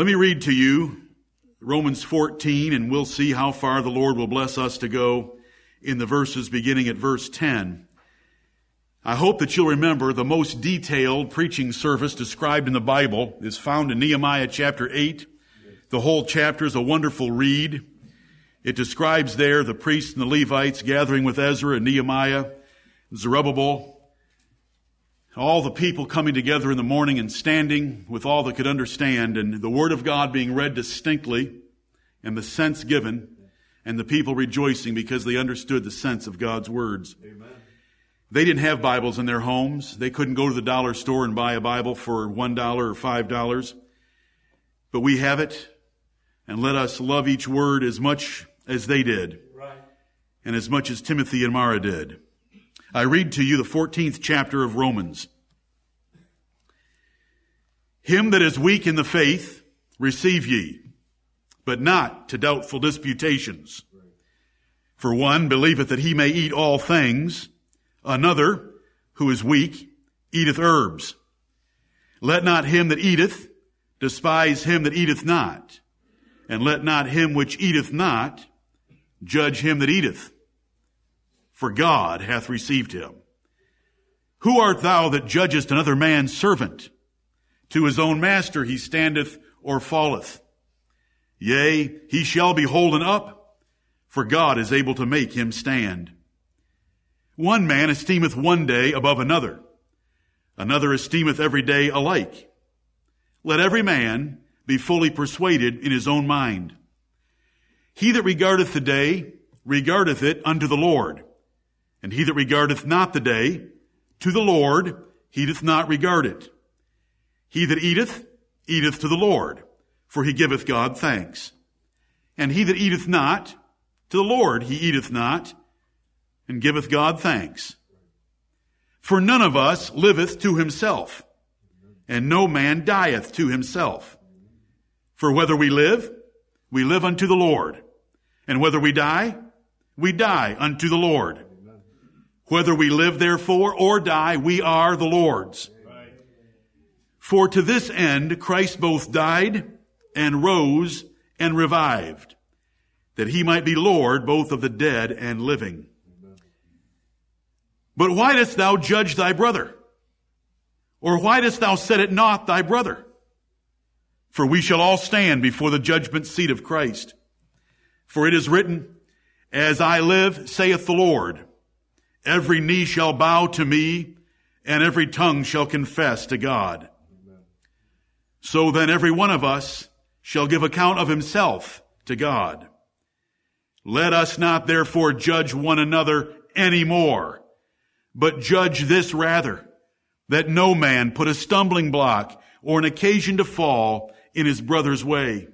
Let me read to you Romans 14 and we'll see how far the Lord will bless us to go in the verses beginning at verse 10. I hope that you'll remember the most detailed preaching service described in the Bible is found in Nehemiah chapter 8. The whole chapter is a wonderful read. It describes there the priests and the Levites gathering with Ezra and Nehemiah, Zerubbabel, all the people coming together in the morning and standing with all that could understand and the word of God being read distinctly and the sense given and the people rejoicing because they understood the sense of God's words. Amen. They didn't have Bibles in their homes. They couldn't go to the dollar store and buy a Bible for one dollar or five dollars. But we have it and let us love each word as much as they did. Right. And as much as Timothy and Mara did. I read to you the 14th chapter of Romans. Him that is weak in the faith, receive ye, but not to doubtful disputations. For one believeth that he may eat all things, another, who is weak, eateth herbs. Let not him that eateth despise him that eateth not, and let not him which eateth not judge him that eateth for God hath received him. Who art thou that judgest another man's servant? To his own master he standeth or falleth. Yea, he shall be holden up, for God is able to make him stand. One man esteemeth one day above another, another esteemeth every day alike. Let every man be fully persuaded in his own mind. He that regardeth the day, regardeth it unto the Lord, and he that regardeth not the day, to the Lord he doth not regard it. He that eateth, eateth to the Lord, for he giveth God thanks. And he that eateth not, to the Lord he eateth not, and giveth God thanks. For none of us liveth to himself, and no man dieth to himself. For whether we live, we live unto the Lord, and whether we die, we die unto the Lord. Whether we live therefore or die, we are the Lord's. For to this end Christ both died and rose and revived, that he might be Lord both of the dead and living. But why dost thou judge thy brother? Or why dost thou set at naught thy brother? For we shall all stand before the judgment seat of Christ. For it is written, As I live, saith the Lord, Every knee shall bow to me, and every tongue shall confess to God. Amen. So then every one of us shall give account of himself to God. Let us not therefore judge one another any more, but judge this rather, that no man put a stumbling block or an occasion to fall in his brother's way.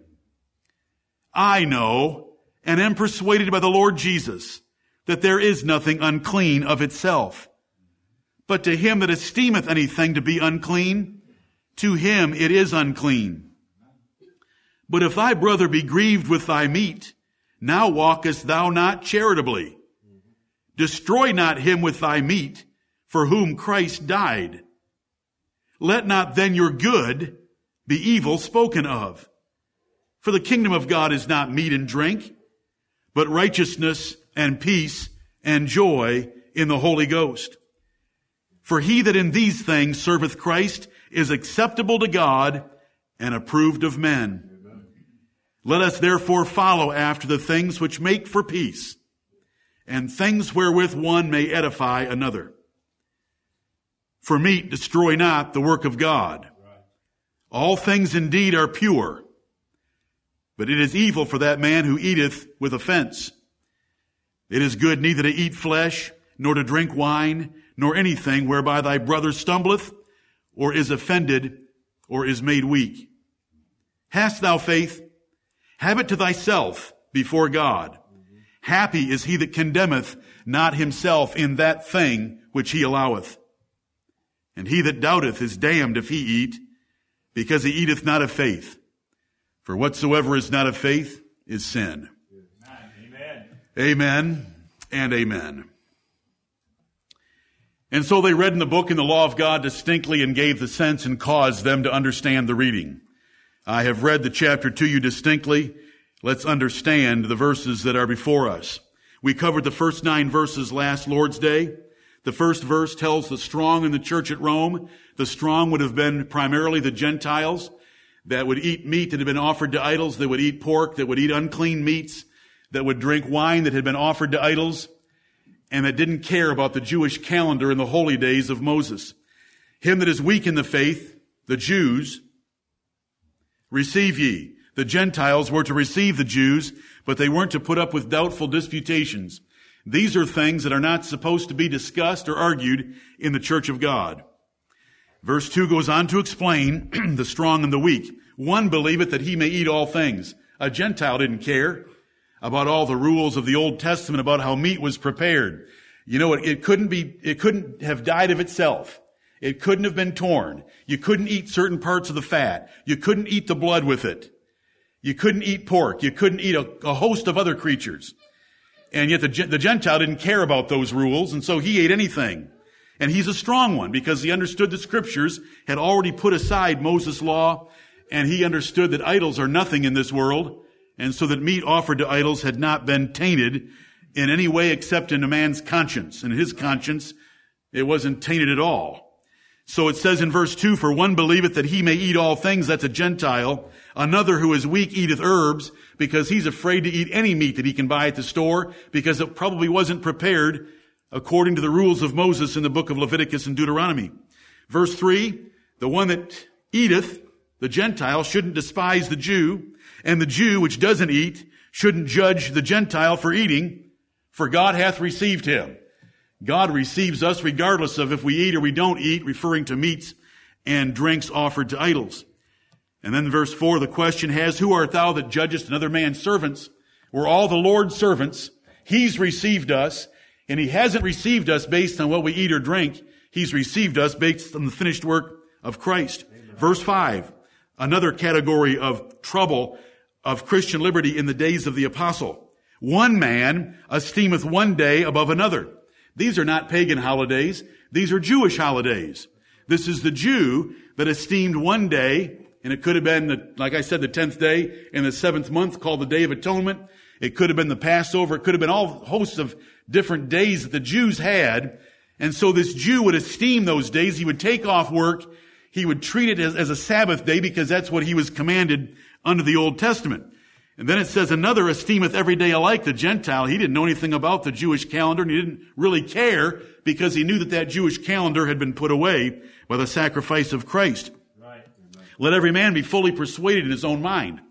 I know and am persuaded by the Lord Jesus that there is nothing unclean of itself. But to him that esteemeth anything to be unclean, to him it is unclean. But if thy brother be grieved with thy meat, now walkest thou not charitably. Destroy not him with thy meat, for whom Christ died. Let not then your good be evil spoken of. For the kingdom of God is not meat and drink, but righteousness and peace and joy in the Holy Ghost. For he that in these things serveth Christ is acceptable to God and approved of men. Let us therefore follow after the things which make for peace and things wherewith one may edify another. For meat destroy not the work of God. All things indeed are pure, but it is evil for that man who eateth with offense. It is good neither to eat flesh, nor to drink wine, nor anything whereby thy brother stumbleth, or is offended, or is made weak. Hast thou faith? Have it to thyself before God. Happy is he that condemneth not himself in that thing which he alloweth. And he that doubteth is damned if he eat, because he eateth not of faith. For whatsoever is not of faith is sin. Amen and amen. And so they read in the book in the law of God distinctly and gave the sense and caused them to understand the reading. I have read the chapter to you distinctly. Let's understand the verses that are before us. We covered the first nine verses last Lord's Day. The first verse tells the strong in the church at Rome. The strong would have been primarily the Gentiles that would eat meat that had been offered to idols, that would eat pork, that would eat unclean meats, that would drink wine that had been offered to idols, and that didn't care about the Jewish calendar and the holy days of Moses. Him that is weak in the faith, the Jews, receive ye. The Gentiles were to receive the Jews, but they weren't to put up with doubtful disputations. These are things that are not supposed to be discussed or argued in the church of God. Verse 2 goes on to explain the strong and the weak. One believeth that he may eat all things. A Gentile didn't care about all the rules of the Old Testament about how meat was prepared. You know, it, it couldn't be, it couldn't have died of itself. It couldn't have been torn. You couldn't eat certain parts of the fat. You couldn't eat the blood with it. You couldn't eat pork. You couldn't eat a, a host of other creatures. And yet the, the Gentile didn't care about those rules, and so he ate anything. And he's a strong one because he understood the scriptures had already put aside Moses' law, and he understood that idols are nothing in this world, and so that meat offered to idols had not been tainted in any way except in a man's conscience. In his conscience, it wasn't tainted at all. So it says in verse 2, For one believeth that he may eat all things, that's a Gentile. Another who is weak eateth herbs, because he's afraid to eat any meat that he can buy at the store, because it probably wasn't prepared according to the rules of Moses in the book of Leviticus and Deuteronomy. Verse 3, The one that eateth, the Gentile, shouldn't despise the Jew, and the Jew which doesn't eat shouldn't judge the Gentile for eating, for God hath received him. God receives us regardless of if we eat or we don't eat, referring to meats and drinks offered to idols. And then verse 4, the question has, Who art thou that judgest another man's servants? We're all the Lord's servants. He's received us, and He hasn't received us based on what we eat or drink. He's received us based on the finished work of Christ. Amen. Verse 5, another category of trouble of Christian liberty in the days of the apostle. One man esteemeth one day above another. These are not pagan holidays. These are Jewish holidays. This is the Jew that esteemed one day, and it could have been, the, like I said, the tenth day in the seventh month called the Day of Atonement. It could have been the Passover. It could have been all hosts of different days that the Jews had. And so this Jew would esteem those days. He would take off work. He would treat it as, as a Sabbath day because that's what he was commanded under the Old Testament. And then it says, another esteemeth every day alike the Gentile. He didn't know anything about the Jewish calendar and he didn't really care because he knew that that Jewish calendar had been put away by the sacrifice of Christ. Right. Let every man be fully persuaded in his own mind.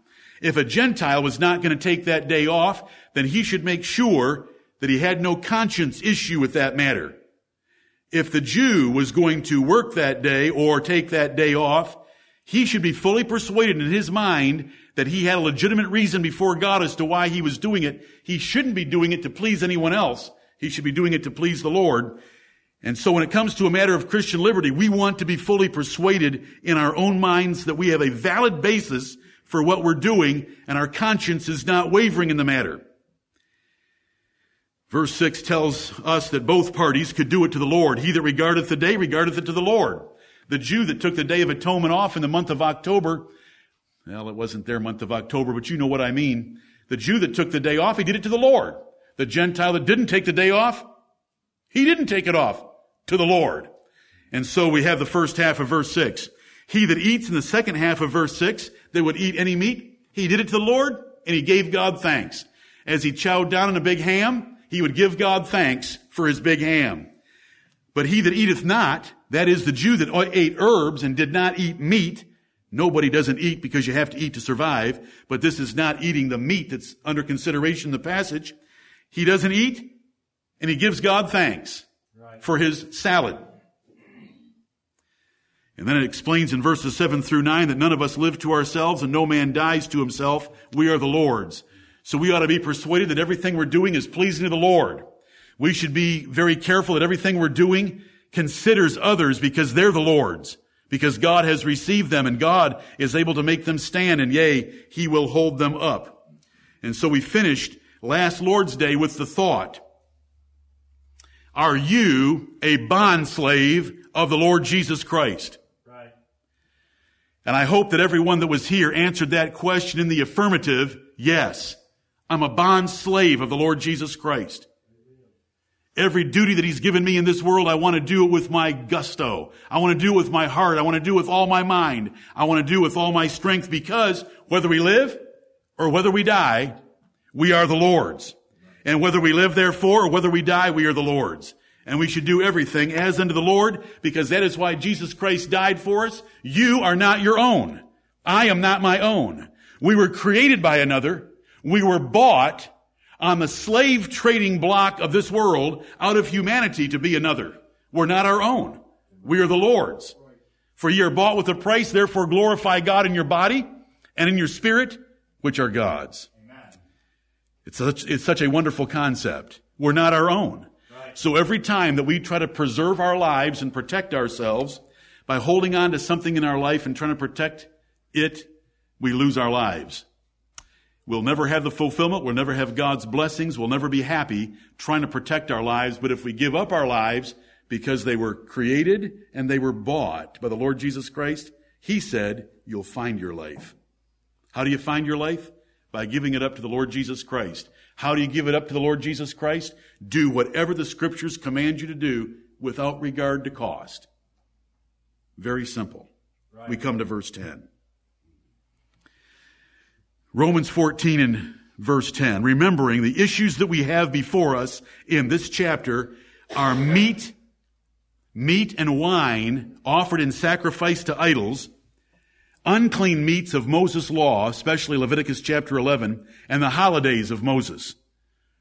If a Gentile was not going to take that day off, then he should make sure that he had no conscience issue with that matter. If the Jew was going to work that day or take that day off, he should be fully persuaded in his mind that he had a legitimate reason before God as to why he was doing it. He shouldn't be doing it to please anyone else. He should be doing it to please the Lord. And so when it comes to a matter of Christian liberty, we want to be fully persuaded in our own minds that we have a valid basis for what we're doing and our conscience is not wavering in the matter. Verse 6 tells us that both parties could do it to the Lord. He that regardeth the day regardeth it to the Lord. The Jew that took the Day of Atonement off in the month of October well, it wasn't their month of October, but you know what I mean. The Jew that took the day off, he did it to the Lord. The Gentile that didn't take the day off, he didn't take it off to the Lord. And so we have the first half of verse 6. He that eats in the second half of verse 6, that would eat any meat, he did it to the Lord, and he gave God thanks. As he chowed down on a big ham, he would give God thanks for his big ham. But he that eateth not, that is the Jew that ate herbs and did not eat meat, Nobody doesn't eat because you have to eat to survive, but this is not eating the meat that's under consideration in the passage. He doesn't eat, and he gives God thanks right. for his salad. And then it explains in verses 7 through 9 that none of us live to ourselves and no man dies to himself. We are the Lord's. So we ought to be persuaded that everything we're doing is pleasing to the Lord. We should be very careful that everything we're doing considers others because they're the Lord's because God has received them and God is able to make them stand and yea, He will hold them up. And so we finished last Lord's Day with the thought, are you a bond slave of the Lord Jesus Christ? And I hope that everyone that was here answered that question in the affirmative. Yes, I'm a bond slave of the Lord Jesus Christ. Every duty that He's given me in this world, I want to do it with my gusto. I want to do it with my heart. I want to do it with all my mind. I want to do it with all my strength because whether we live or whether we die, we are the Lord's. And whether we live therefore or whether we die, we are the Lord's. And we should do everything as unto the Lord because that is why Jesus Christ died for us. You are not your own. I am not my own. We were created by another. We were bought on the slave trading block of this world out of humanity to be another. We're not our own. We are the Lord's. For ye are bought with a price, therefore glorify God in your body and in your spirit, which are God's. It's such, it's such a wonderful concept. We're not our own. Right. So every time that we try to preserve our lives and protect ourselves by holding on to something in our life and trying to protect it, we lose our lives. We'll never have the fulfillment. We'll never have God's blessings. We'll never be happy trying to protect our lives. But if we give up our lives because they were created and they were bought by the Lord Jesus Christ, He said, you'll find your life. How do you find your life? By giving it up to the Lord Jesus Christ. How do you give it up to the Lord Jesus Christ? Do whatever the scriptures command you to do without regard to cost. Very simple. Right. We come to verse 10. Romans 14 and verse 10, remembering the issues that we have before us in this chapter are meat, meat and wine offered in sacrifice to idols, unclean meats of Moses' law, especially Leviticus chapter 11, and the holidays of Moses.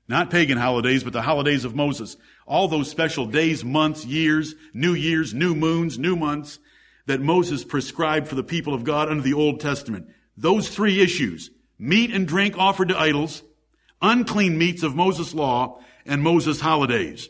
Not pagan holidays, but the holidays of Moses. All those special days, months, years, new years, new moons, new months that Moses prescribed for the people of God under the Old Testament. Those three issues, meat and drink offered to idols, unclean meats of Moses' law, and Moses' holidays.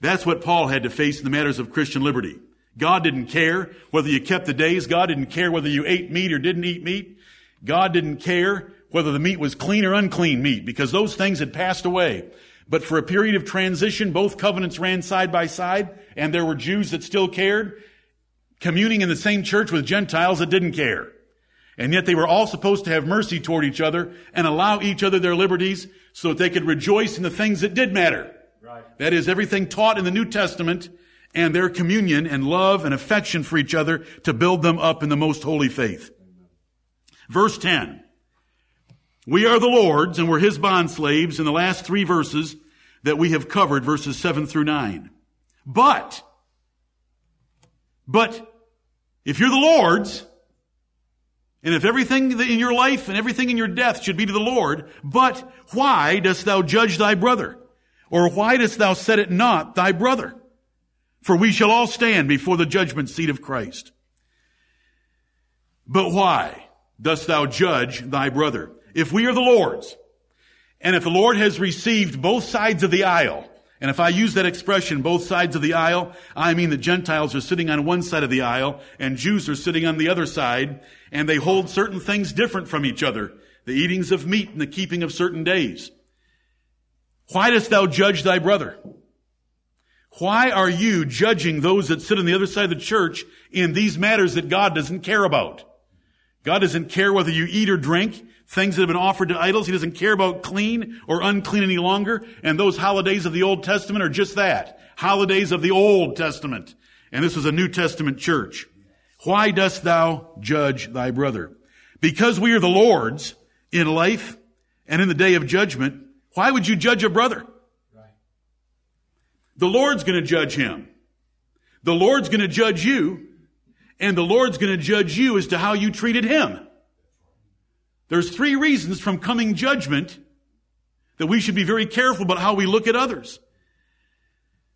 That's what Paul had to face in the matters of Christian liberty. God didn't care whether you kept the days. God didn't care whether you ate meat or didn't eat meat. God didn't care whether the meat was clean or unclean meat because those things had passed away. But for a period of transition, both covenants ran side by side and there were Jews that still cared, communing in the same church with Gentiles that didn't care. And yet they were all supposed to have mercy toward each other and allow each other their liberties so that they could rejoice in the things that did matter. Right. That is everything taught in the New Testament and their communion and love and affection for each other to build them up in the most holy faith. Verse 10. We are the Lord's and we're His bond slaves in the last three verses that we have covered, verses 7 through 9. But, but, if you're the Lord's, and if everything in your life and everything in your death should be to the Lord, but why dost thou judge thy brother? Or why dost thou set it not thy brother? For we shall all stand before the judgment seat of Christ. But why dost thou judge thy brother? If we are the Lord's, and if the Lord has received both sides of the aisle, and if I use that expression, both sides of the aisle, I mean the Gentiles are sitting on one side of the aisle and Jews are sitting on the other side, and they hold certain things different from each other. The eatings of meat and the keeping of certain days. Why dost thou judge thy brother? Why are you judging those that sit on the other side of the church in these matters that God doesn't care about? God doesn't care whether you eat or drink things that have been offered to idols. He doesn't care about clean or unclean any longer. And those holidays of the Old Testament are just that. Holidays of the Old Testament. And this is a New Testament church. Why dost thou judge thy brother? Because we are the Lord's in life and in the day of judgment. Why would you judge a brother? The Lord's going to judge him. The Lord's going to judge you. And the Lord's going to judge you as to how you treated him. There's three reasons from coming judgment that we should be very careful about how we look at others.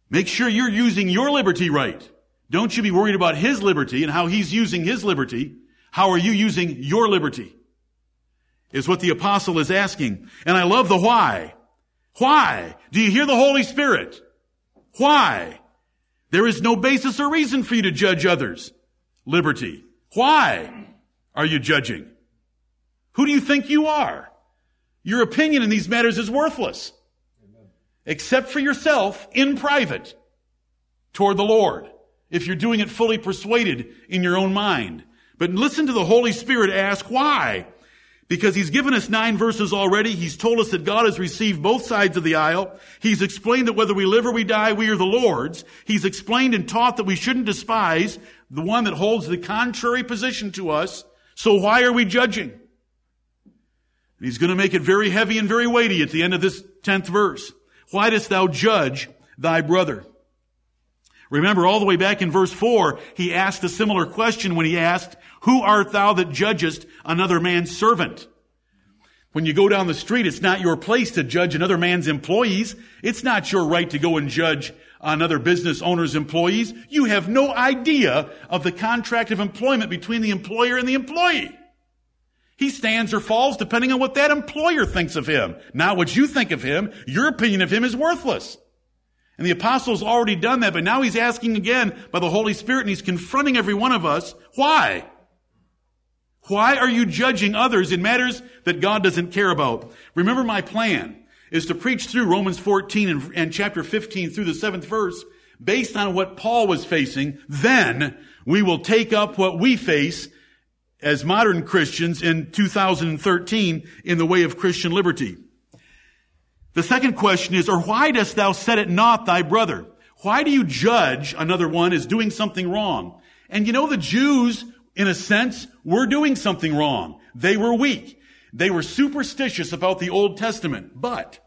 Make sure you're using your liberty right. Don't you be worried about his liberty and how he's using his liberty. How are you using your liberty? Is what the apostle is asking. And I love the why. Why? Do you hear the Holy Spirit? Why? There is no basis or reason for you to judge others. Liberty. Why are you judging? Who do you think you are? Your opinion in these matters is worthless. Except for yourself in private toward the Lord. If you're doing it fully persuaded in your own mind. But listen to the Holy Spirit ask why. Because he's given us nine verses already. He's told us that God has received both sides of the aisle. He's explained that whether we live or we die, we are the Lord's. He's explained and taught that we shouldn't despise the one that holds the contrary position to us. So why are we judging? He's going to make it very heavy and very weighty at the end of this tenth verse. Why dost thou judge thy brother? Remember all the way back in verse 4, he asked a similar question when he asked, Who art thou that judgest another man's servant? When you go down the street, it's not your place to judge another man's employees. It's not your right to go and judge another business owner's employees. You have no idea of the contract of employment between the employer and the employee. He stands or falls depending on what that employer thinks of him, not what you think of him. Your opinion of him is worthless. And the apostle's already done that, but now he's asking again by the Holy Spirit and he's confronting every one of us. Why? Why are you judging others in matters that God doesn't care about? Remember my plan is to preach through Romans 14 and, and chapter 15 through the seventh verse based on what Paul was facing. Then we will take up what we face as modern Christians in 2013 in the way of Christian liberty. The second question is, or why dost thou set it not thy brother? Why do you judge another one as doing something wrong? And you know, the Jews, in a sense, were doing something wrong. They were weak. They were superstitious about the Old Testament. But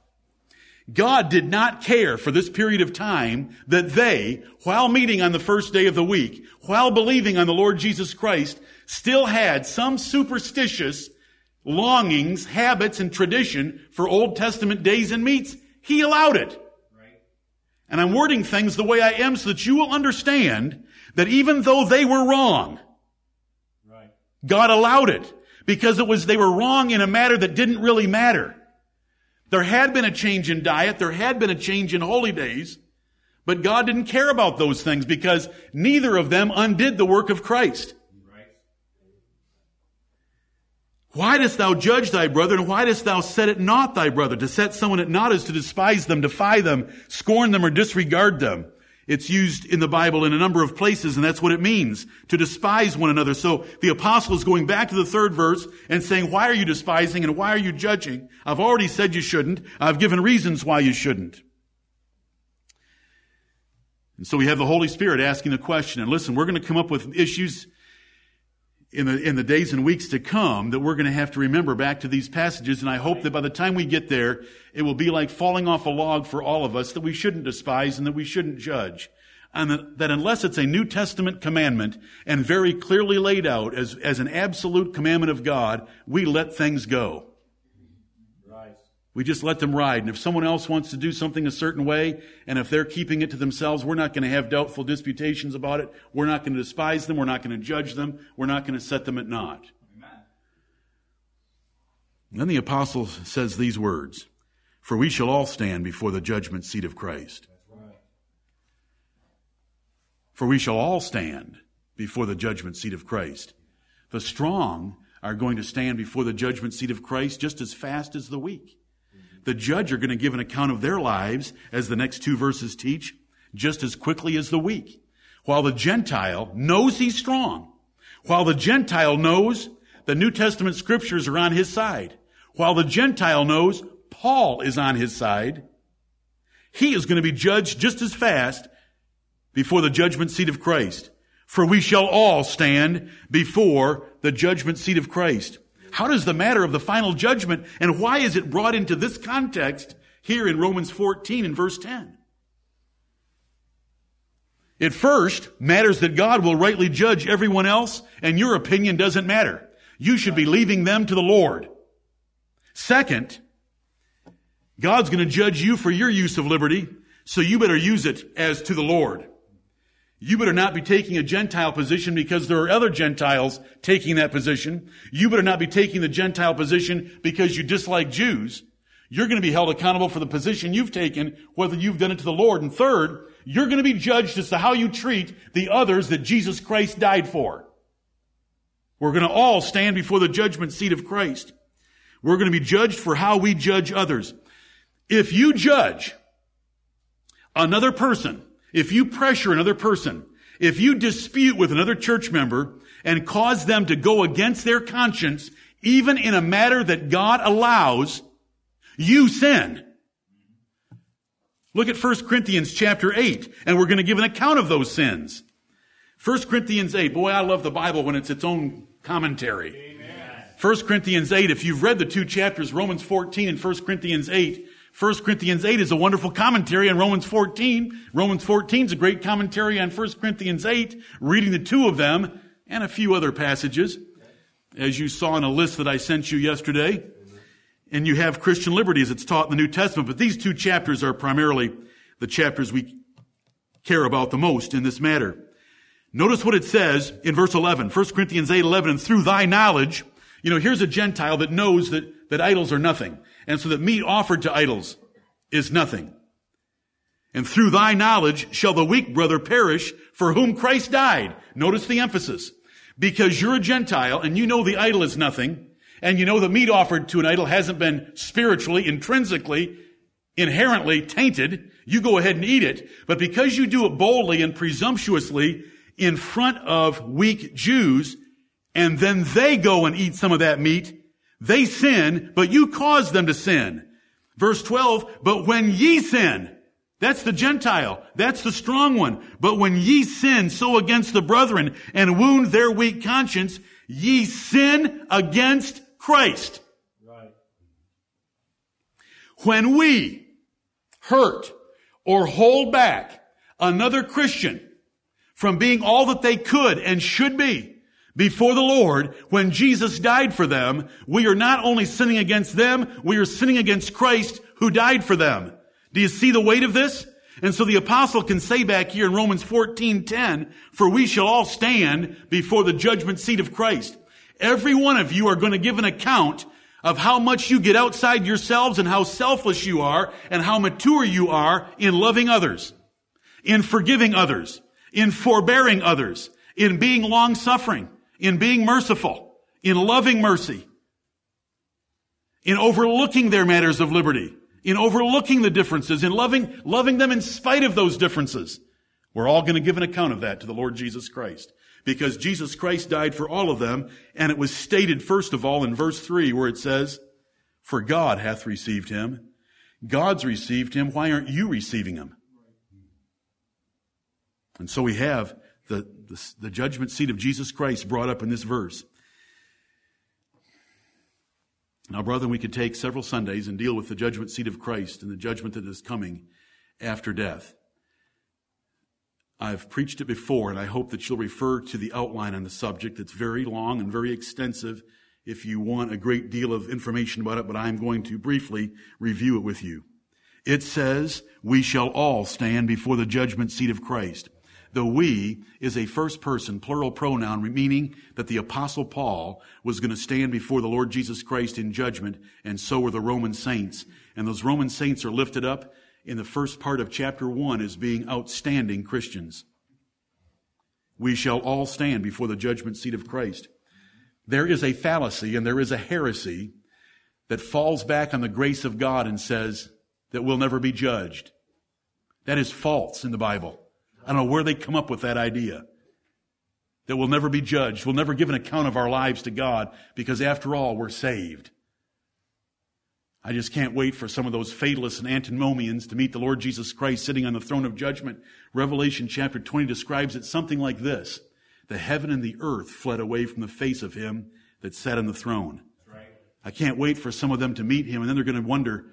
God did not care for this period of time that they, while meeting on the first day of the week, while believing on the Lord Jesus Christ, still had some superstitious longings, habits, and tradition for Old Testament days and meats. He allowed it. Right. And I'm wording things the way I am so that you will understand that even though they were wrong, right. God allowed it because it was, they were wrong in a matter that didn't really matter. There had been a change in diet. There had been a change in holy days. But God didn't care about those things because neither of them undid the work of Christ. Why dost thou judge thy brother, and why dost thou set it not thy brother? To set someone at naught is to despise them, defy them, scorn them, or disregard them. It's used in the Bible in a number of places, and that's what it means, to despise one another. So the apostle is going back to the third verse and saying, why are you despising and why are you judging? I've already said you shouldn't. I've given reasons why you shouldn't. And so we have the Holy Spirit asking the question. And listen, we're going to come up with issues in the, in the days and weeks to come that we're going to have to remember back to these passages. And I hope that by the time we get there, it will be like falling off a log for all of us that we shouldn't despise and that we shouldn't judge. And that, that unless it's a New Testament commandment and very clearly laid out as, as an absolute commandment of God, we let things go. We just let them ride. And if someone else wants to do something a certain way, and if they're keeping it to themselves, we're not going to have doubtful disputations about it. We're not going to despise them. We're not going to judge them. We're not going to set them at naught. Then the apostle says these words, For we shall all stand before the judgment seat of Christ. For we shall all stand before the judgment seat of Christ. The strong are going to stand before the judgment seat of Christ just as fast as the weak the judge are going to give an account of their lives, as the next two verses teach, just as quickly as the weak. While the Gentile knows he's strong, while the Gentile knows the New Testament scriptures are on his side, while the Gentile knows Paul is on his side, he is going to be judged just as fast before the judgment seat of Christ. For we shall all stand before the judgment seat of Christ. How does the matter of the final judgment and why is it brought into this context here in Romans 14 and verse 10? It first matters that God will rightly judge everyone else and your opinion doesn't matter. You should be leaving them to the Lord. Second, God's going to judge you for your use of liberty, so you better use it as to the Lord. You better not be taking a Gentile position because there are other Gentiles taking that position. You better not be taking the Gentile position because you dislike Jews. You're going to be held accountable for the position you've taken, whether you've done it to the Lord. And third, you're going to be judged as to how you treat the others that Jesus Christ died for. We're going to all stand before the judgment seat of Christ. We're going to be judged for how we judge others. If you judge another person if you pressure another person, if you dispute with another church member, and cause them to go against their conscience, even in a matter that God allows, you sin. Look at 1 Corinthians chapter 8, and we're going to give an account of those sins. 1 Corinthians 8. Boy, I love the Bible when it's its own commentary. Amen. 1 Corinthians 8, if you've read the two chapters, Romans 14 and 1 Corinthians 8, 1 Corinthians 8 is a wonderful commentary on Romans 14. Romans 14 is a great commentary on 1 Corinthians 8, reading the two of them and a few other passages, as you saw in a list that I sent you yesterday. And you have Christian liberty as it's taught in the New Testament, but these two chapters are primarily the chapters we care about the most in this matter. Notice what it says in verse 11, 1 Corinthians 8, 11, and through thy knowledge, you know, here's a Gentile that knows that, that idols are nothing. And so that meat offered to idols is nothing. And through thy knowledge shall the weak brother perish for whom Christ died. Notice the emphasis. Because you're a Gentile and you know the idol is nothing, and you know the meat offered to an idol hasn't been spiritually, intrinsically, inherently tainted, you go ahead and eat it. But because you do it boldly and presumptuously, in front of weak Jews, and then they go and eat some of that meat, they sin, but you cause them to sin. Verse 12, but when ye sin, that's the Gentile. That's the strong one. But when ye sin so against the brethren and wound their weak conscience, ye sin against Christ. Right. When we hurt or hold back another Christian from being all that they could and should be before the Lord when Jesus died for them, we are not only sinning against them, we are sinning against Christ who died for them. Do you see the weight of this? And so the apostle can say back here in Romans 14, 10, for we shall all stand before the judgment seat of Christ. Every one of you are going to give an account of how much you get outside yourselves and how selfless you are and how mature you are in loving others, in forgiving others, in forbearing others, in being long suffering, in being merciful, in loving mercy, in overlooking their matters of liberty, in overlooking the differences, in loving, loving them in spite of those differences. We're all going to give an account of that to the Lord Jesus Christ. Because Jesus Christ died for all of them, and it was stated first of all in verse 3 where it says, For God hath received him. God's received him. Why aren't you receiving him? And so we have the, the, the judgment seat of Jesus Christ brought up in this verse. Now, brethren, we could take several Sundays and deal with the judgment seat of Christ and the judgment that is coming after death. I've preached it before, and I hope that you'll refer to the outline on the subject. It's very long and very extensive if you want a great deal of information about it, but I'm going to briefly review it with you. It says, We shall all stand before the judgment seat of Christ. The we is a first person plural pronoun, meaning that the apostle Paul was going to stand before the Lord Jesus Christ in judgment, and so were the Roman saints. And those Roman saints are lifted up in the first part of chapter one as being outstanding Christians. We shall all stand before the judgment seat of Christ. There is a fallacy and there is a heresy that falls back on the grace of God and says that we'll never be judged. That is false in the Bible. I don't know where they come up with that idea. That we'll never be judged. We'll never give an account of our lives to God because after all, we're saved. I just can't wait for some of those fatalists and antinomians to meet the Lord Jesus Christ sitting on the throne of judgment. Revelation chapter 20 describes it something like this. The heaven and the earth fled away from the face of him that sat on the throne. Right. I can't wait for some of them to meet him and then they're going to wonder,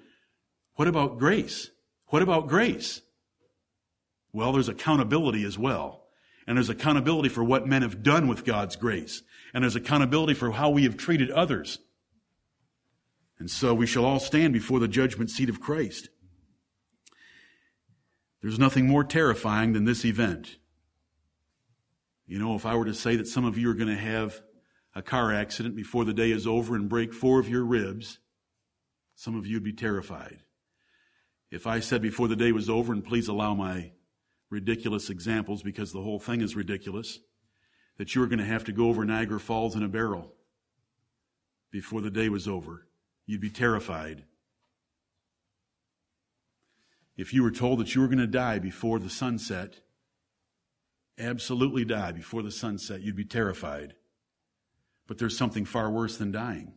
what about grace? What about grace? Well, there's accountability as well. And there's accountability for what men have done with God's grace. And there's accountability for how we have treated others. And so we shall all stand before the judgment seat of Christ. There's nothing more terrifying than this event. You know, if I were to say that some of you are going to have a car accident before the day is over and break four of your ribs, some of you would be terrified. If I said before the day was over, and please allow my ridiculous examples because the whole thing is ridiculous, that you were going to have to go over Niagara Falls in a barrel before the day was over. You'd be terrified. If you were told that you were going to die before the sunset, absolutely die before the sunset, you'd be terrified. But there's something far worse than dying.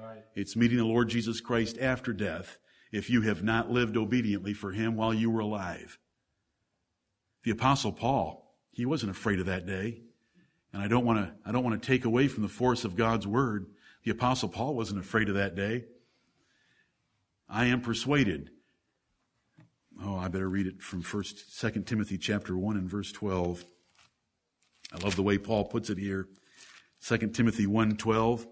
Right. It's meeting the Lord Jesus Christ after death if you have not lived obediently for him while you were alive. The apostle Paul, he wasn't afraid of that day. And I don't want to, I don't want to take away from the force of God's word. The apostle Paul wasn't afraid of that day. I am persuaded. Oh, I better read it from first, second Timothy chapter one and verse 12. I love the way Paul puts it here. Second Timothy 1 12.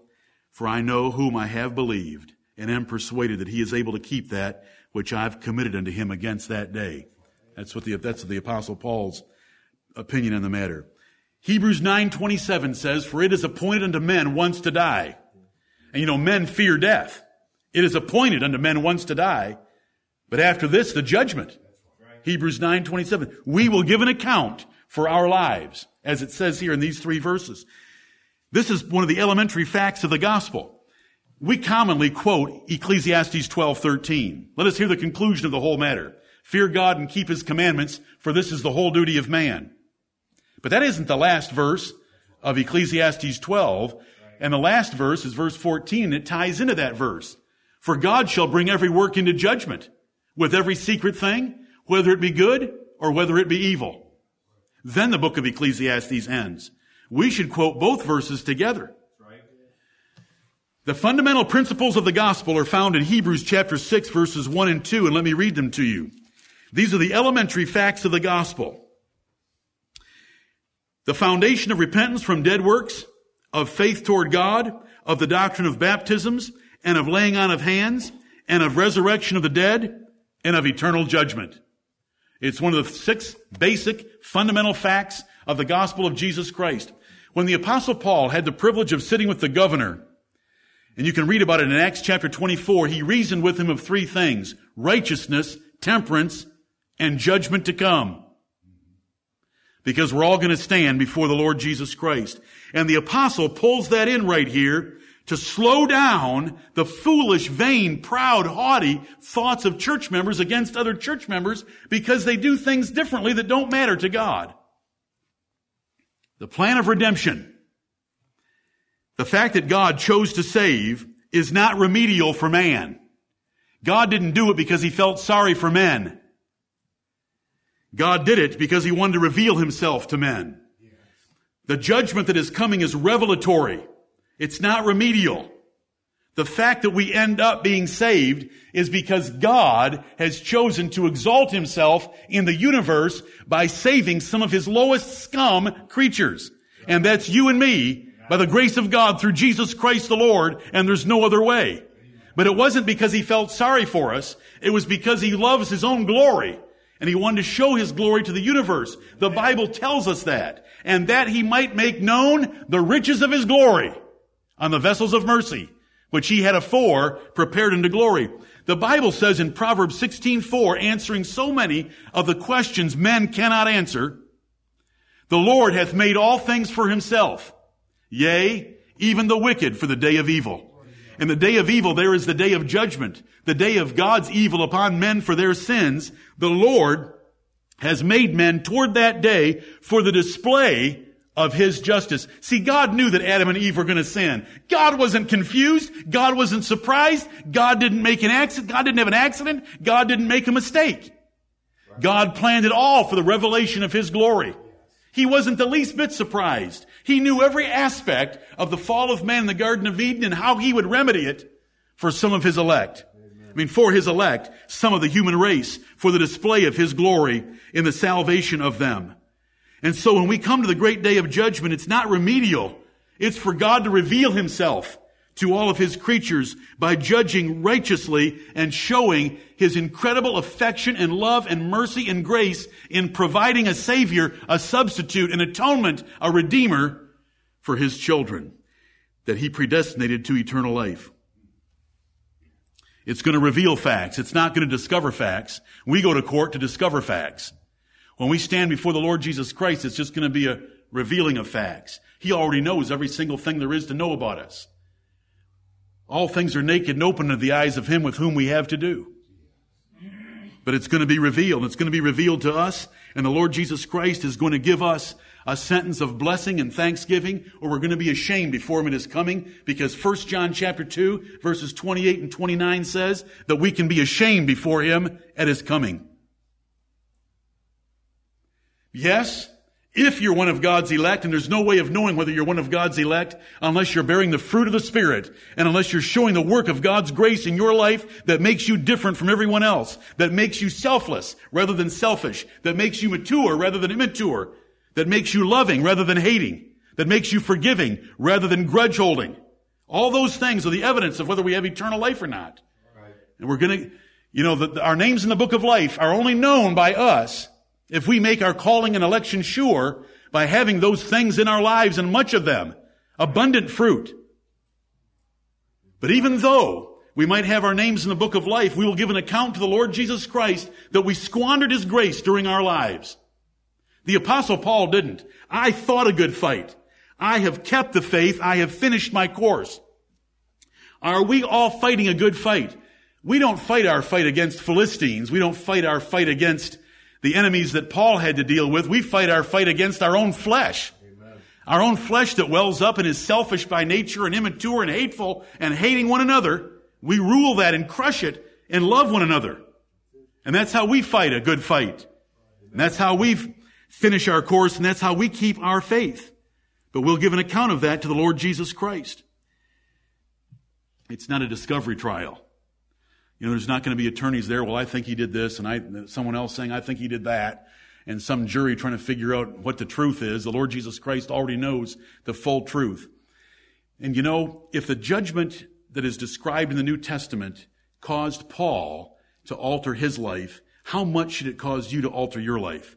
For I know whom I have believed and am persuaded that he is able to keep that which I've committed unto him against that day. That's what the, that's the apostle Paul's opinion on the matter. Hebrews 9:27 says, "For it is appointed unto men once to die." And you know, men fear death. It is appointed unto men once to die, but after this the judgment. Hebrews 9:27. We will give an account for our lives, as it says here in these three verses. This is one of the elementary facts of the gospel. We commonly quote Ecclesiastes 12:13. Let us hear the conclusion of the whole matter. Fear God and keep his commandments, for this is the whole duty of man. But that isn't the last verse of Ecclesiastes 12. And the last verse is verse 14, and it ties into that verse. For God shall bring every work into judgment with every secret thing, whether it be good or whether it be evil. Then the book of Ecclesiastes ends. We should quote both verses together. The fundamental principles of the gospel are found in Hebrews chapter 6 verses 1 and 2, and let me read them to you. These are the elementary facts of the gospel. The foundation of repentance from dead works, of faith toward God, of the doctrine of baptisms, and of laying on of hands, and of resurrection of the dead, and of eternal judgment. It's one of the six basic fundamental facts of the gospel of Jesus Christ. When the apostle Paul had the privilege of sitting with the governor and you can read about it in Acts chapter 24. He reasoned with him of three things. Righteousness, temperance, and judgment to come. Because we're all going to stand before the Lord Jesus Christ. And the apostle pulls that in right here to slow down the foolish, vain, proud, haughty thoughts of church members against other church members because they do things differently that don't matter to God. The plan of redemption the fact that God chose to save is not remedial for man. God didn't do it because he felt sorry for men. God did it because he wanted to reveal himself to men. The judgment that is coming is revelatory. It's not remedial. The fact that we end up being saved is because God has chosen to exalt himself in the universe by saving some of his lowest scum creatures. And that's you and me by the grace of God through Jesus Christ the Lord, and there's no other way. But it wasn't because he felt sorry for us. It was because he loves his own glory. And he wanted to show his glory to the universe. The Bible tells us that. And that he might make known the riches of his glory on the vessels of mercy, which he had afore prepared into glory. The Bible says in Proverbs 16:4, answering so many of the questions men cannot answer, the Lord hath made all things for himself Yea, even the wicked for the day of evil. In the day of evil, there is the day of judgment, the day of God's evil upon men for their sins. The Lord has made men toward that day for the display of his justice. See, God knew that Adam and Eve were going to sin. God wasn't confused. God wasn't surprised. God didn't make an accident. God didn't have an accident. God didn't make a mistake. God planned it all for the revelation of his glory. He wasn't the least bit surprised. He knew every aspect of the fall of man in the Garden of Eden and how he would remedy it for some of his elect. I mean, for his elect, some of the human race, for the display of his glory in the salvation of them. And so when we come to the great day of judgment, it's not remedial. It's for God to reveal himself to all of his creatures by judging righteously and showing his incredible affection and love and mercy and grace in providing a savior, a substitute, an atonement, a redeemer for his children that he predestinated to eternal life. It's going to reveal facts. It's not going to discover facts. We go to court to discover facts. When we stand before the Lord Jesus Christ, it's just going to be a revealing of facts. He already knows every single thing there is to know about us. All things are naked and open to the eyes of him with whom we have to do. But it's going to be revealed. It's going to be revealed to us, and the Lord Jesus Christ is going to give us a sentence of blessing and thanksgiving, or we're going to be ashamed before him in his coming, because 1 John chapter 2, verses 28 and 29 says that we can be ashamed before him at his coming. Yes, if you're one of God's elect, and there's no way of knowing whether you're one of God's elect unless you're bearing the fruit of the Spirit, and unless you're showing the work of God's grace in your life that makes you different from everyone else, that makes you selfless rather than selfish, that makes you mature rather than immature, that makes you loving rather than hating, that makes you forgiving rather than grudge holding. All those things are the evidence of whether we have eternal life or not. Right. And we're gonna, you know, the, our names in the book of life are only known by us if we make our calling and election sure by having those things in our lives and much of them, abundant fruit. But even though we might have our names in the book of life, we will give an account to the Lord Jesus Christ that we squandered His grace during our lives. The apostle Paul didn't. I fought a good fight. I have kept the faith. I have finished my course. Are we all fighting a good fight? We don't fight our fight against Philistines. We don't fight our fight against the enemies that Paul had to deal with. We fight our fight against our own flesh. Amen. Our own flesh that wells up and is selfish by nature and immature and hateful and hating one another. We rule that and crush it and love one another. And that's how we fight a good fight. And that's how we finish our course and that's how we keep our faith. But we'll give an account of that to the Lord Jesus Christ. It's not a discovery trial. You know, there's not going to be attorneys there. Well, I think he did this, and I, someone else saying, I think he did that, and some jury trying to figure out what the truth is. The Lord Jesus Christ already knows the full truth. And you know, if the judgment that is described in the New Testament caused Paul to alter his life, how much should it cause you to alter your life?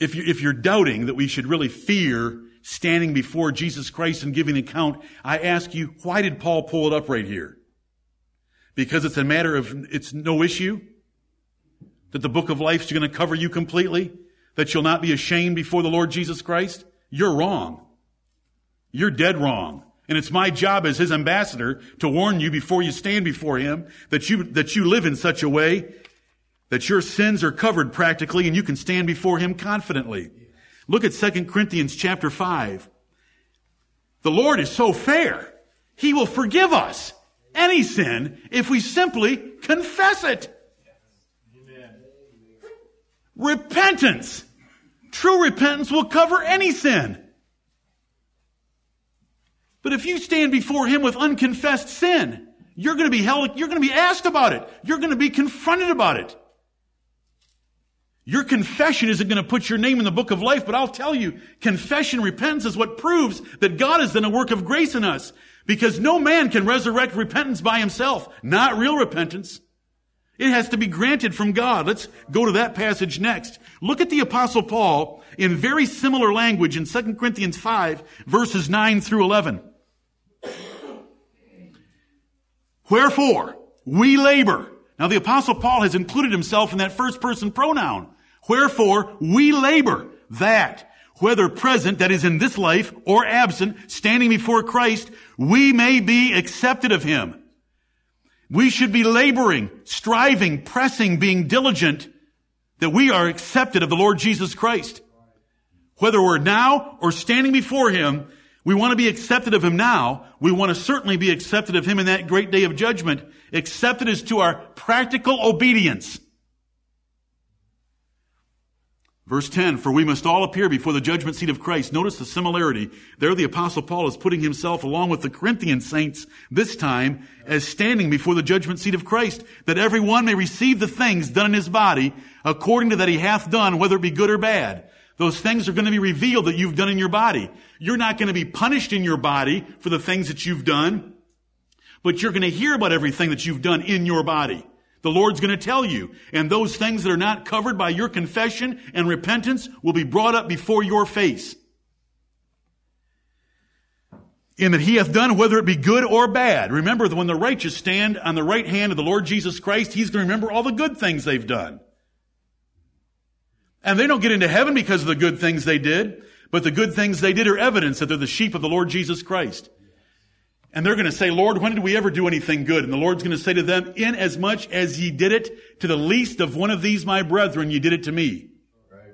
If, you, if you're doubting that we should really fear standing before Jesus Christ and giving account, I ask you, why did Paul pull it up right here? Because it's a matter of, it's no issue that the book of life is going to cover you completely, that you'll not be ashamed before the Lord Jesus Christ, you're wrong. You're dead wrong. And it's my job as his ambassador to warn you before you stand before him that you, that you live in such a way that your sins are covered practically and you can stand before him confidently. Look at 2 Corinthians chapter 5. The Lord is so fair. He will forgive us any sin if we simply confess it. Amen. Repentance. True repentance will cover any sin. But if you stand before Him with unconfessed sin, you're going to be held, you're going to be asked about it. You're going to be confronted about it. Your confession isn't going to put your name in the book of life, but I'll tell you, confession, repentance is what proves that God has done a work of grace in us. Because no man can resurrect repentance by himself. Not real repentance. It has to be granted from God. Let's go to that passage next. Look at the apostle Paul in very similar language in 2 Corinthians 5 verses 9 through 11. Wherefore, we labor. Now the apostle Paul has included himself in that first person pronoun. Wherefore, we labor that whether present, that is in this life, or absent, standing before Christ, we may be accepted of Him. We should be laboring, striving, pressing, being diligent that we are accepted of the Lord Jesus Christ. Whether we're now or standing before Him, we want to be accepted of Him now. We want to certainly be accepted of Him in that great day of judgment. Accepted as to our practical obedience. Verse 10, for we must all appear before the judgment seat of Christ. Notice the similarity. There the apostle Paul is putting himself along with the Corinthian saints this time as standing before the judgment seat of Christ, that every one may receive the things done in his body according to that he hath done, whether it be good or bad. Those things are going to be revealed that you've done in your body. You're not going to be punished in your body for the things that you've done, but you're going to hear about everything that you've done in your body. The Lord's going to tell you. And those things that are not covered by your confession and repentance will be brought up before your face. In that he hath done whether it be good or bad. Remember that when the righteous stand on the right hand of the Lord Jesus Christ, he's going to remember all the good things they've done. And they don't get into heaven because of the good things they did, but the good things they did are evidence that they're the sheep of the Lord Jesus Christ. And they're going to say, Lord, when did we ever do anything good? And the Lord's going to say to them, in as much as ye did it to the least of one of these my brethren, ye did it to me. Right.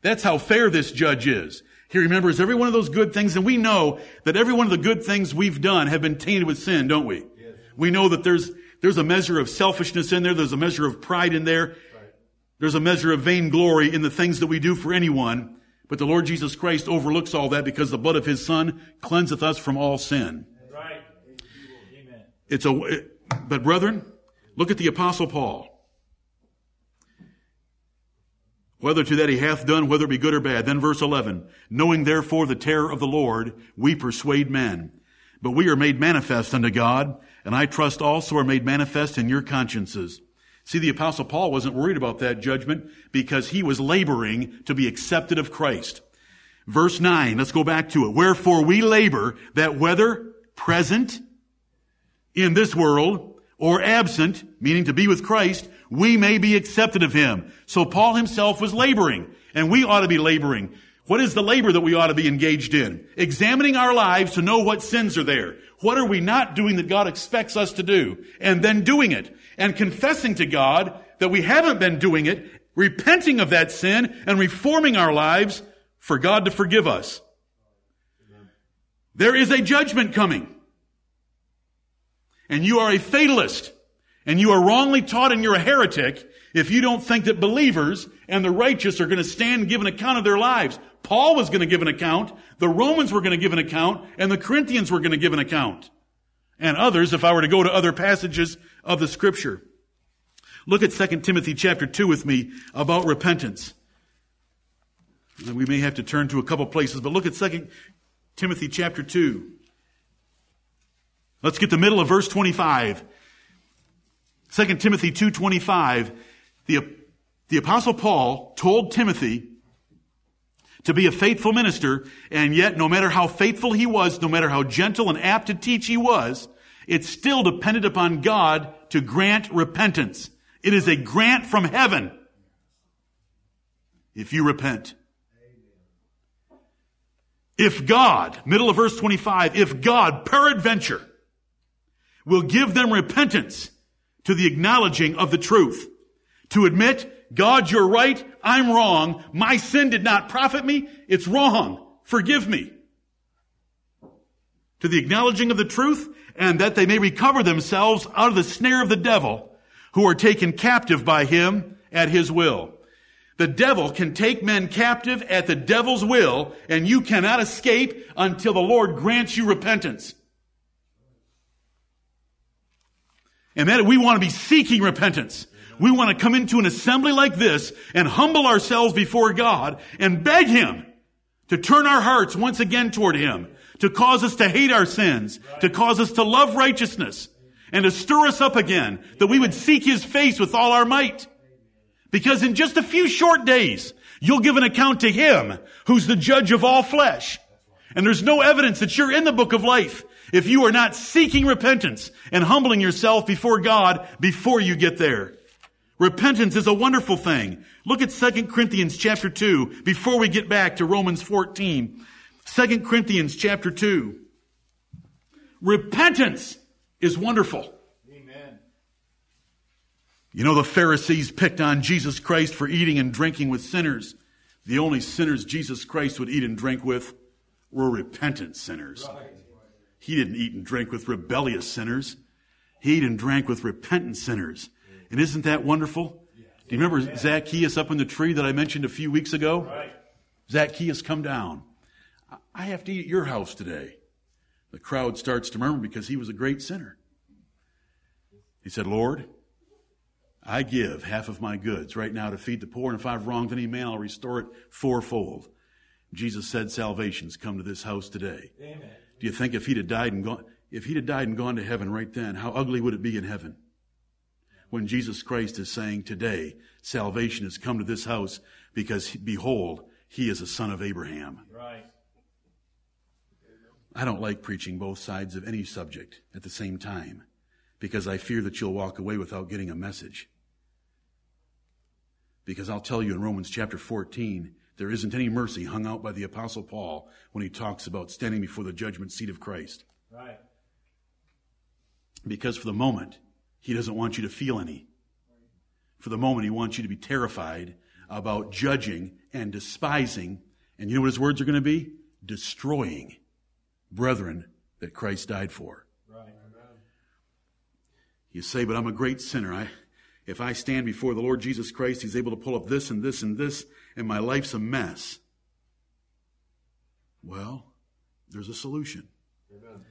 That's how fair this judge is. He remembers every one of those good things, and we know that every one of the good things we've done have been tainted with sin, don't we? Yes. We know that there's, there's a measure of selfishness in there, there's a measure of pride in there, right. there's a measure of vainglory in the things that we do for anyone, but the Lord Jesus Christ overlooks all that because the blood of His Son cleanseth us from all sin. It's a, it, but brethren, look at the apostle Paul. whether to that he hath done, whether it be good or bad. Then verse 11, knowing therefore the terror of the Lord, we persuade men. But we are made manifest unto God, and I trust also are made manifest in your consciences. See, the apostle Paul wasn't worried about that judgment because he was laboring to be accepted of Christ. Verse 9, let's go back to it. Wherefore we labor that whether present in this world or absent, meaning to be with Christ, we may be accepted of him. So Paul himself was laboring, and we ought to be laboring. What is the labor that we ought to be engaged in? Examining our lives to know what sins are there. What are we not doing that God expects us to do? And then doing it. And confessing to God that we haven't been doing it, repenting of that sin, and reforming our lives for God to forgive us. There is a judgment coming. And you are a fatalist. And you are wrongly taught and you're a heretic if you don't think that believers and the righteous are going to stand and give an account of their lives. Paul was going to give an account, the Romans were going to give an account, and the Corinthians were going to give an account. And others, if I were to go to other passages of the scripture. Look at 2 Timothy chapter 2 with me about repentance. We may have to turn to a couple places, but look at 2 Timothy chapter 2. Let's get the middle of verse 25. 2 Timothy 2.25, the, the apostle Paul told Timothy to be a faithful minister, and yet no matter how faithful he was, no matter how gentle and apt to teach he was, it still depended upon God to grant repentance. It is a grant from heaven if you repent. If God, middle of verse 25, if God, peradventure, will give them repentance, to the acknowledging of the truth. To admit, God, you're right, I'm wrong, my sin did not profit me, it's wrong, forgive me. To the acknowledging of the truth, and that they may recover themselves out of the snare of the devil, who are taken captive by him at his will. The devil can take men captive at the devil's will, and you cannot escape until the Lord grants you repentance. And that we want to be seeking repentance. We want to come into an assembly like this and humble ourselves before God and beg Him to turn our hearts once again toward Him, to cause us to hate our sins, to cause us to love righteousness, and to stir us up again, that we would seek His face with all our might. Because in just a few short days, you'll give an account to Him who's the judge of all flesh. And there's no evidence that you're in the book of life if you are not seeking repentance and humbling yourself before God before you get there. Repentance is a wonderful thing. Look at 2 Corinthians chapter 2 before we get back to Romans 14. 2 Corinthians chapter 2. Repentance is wonderful. Amen. You know, the Pharisees picked on Jesus Christ for eating and drinking with sinners. The only sinners Jesus Christ would eat and drink with were repentant sinners. Right. He didn't eat and drink with rebellious sinners. He ate and drank with repentant sinners. And isn't that wonderful? Do you remember Zacchaeus up in the tree that I mentioned a few weeks ago? Right. Zacchaeus, come down. I have to eat at your house today. The crowd starts to murmur because he was a great sinner. He said, Lord, I give half of my goods right now to feed the poor, and if I've wronged any man, I'll restore it fourfold. Jesus said, Salvation's come to this house today. Amen. Do you think if he'd have died and gone, if he'd have died and gone to heaven right then, how ugly would it be in heaven? When Jesus Christ is saying today, salvation has come to this house because behold, he is a son of Abraham. Right. I don't like preaching both sides of any subject at the same time because I fear that you'll walk away without getting a message. Because I'll tell you in Romans chapter 14, there isn't any mercy hung out by the Apostle Paul when he talks about standing before the judgment seat of Christ. Right. Because for the moment, he doesn't want you to feel any. For the moment, he wants you to be terrified about judging and despising, and you know what his words are going to be? Destroying brethren that Christ died for. Right. You say, but I'm a great sinner. I, if I stand before the Lord Jesus Christ, He's able to pull up this and this and this, and my life's a mess. Well, there's a solution. Amen.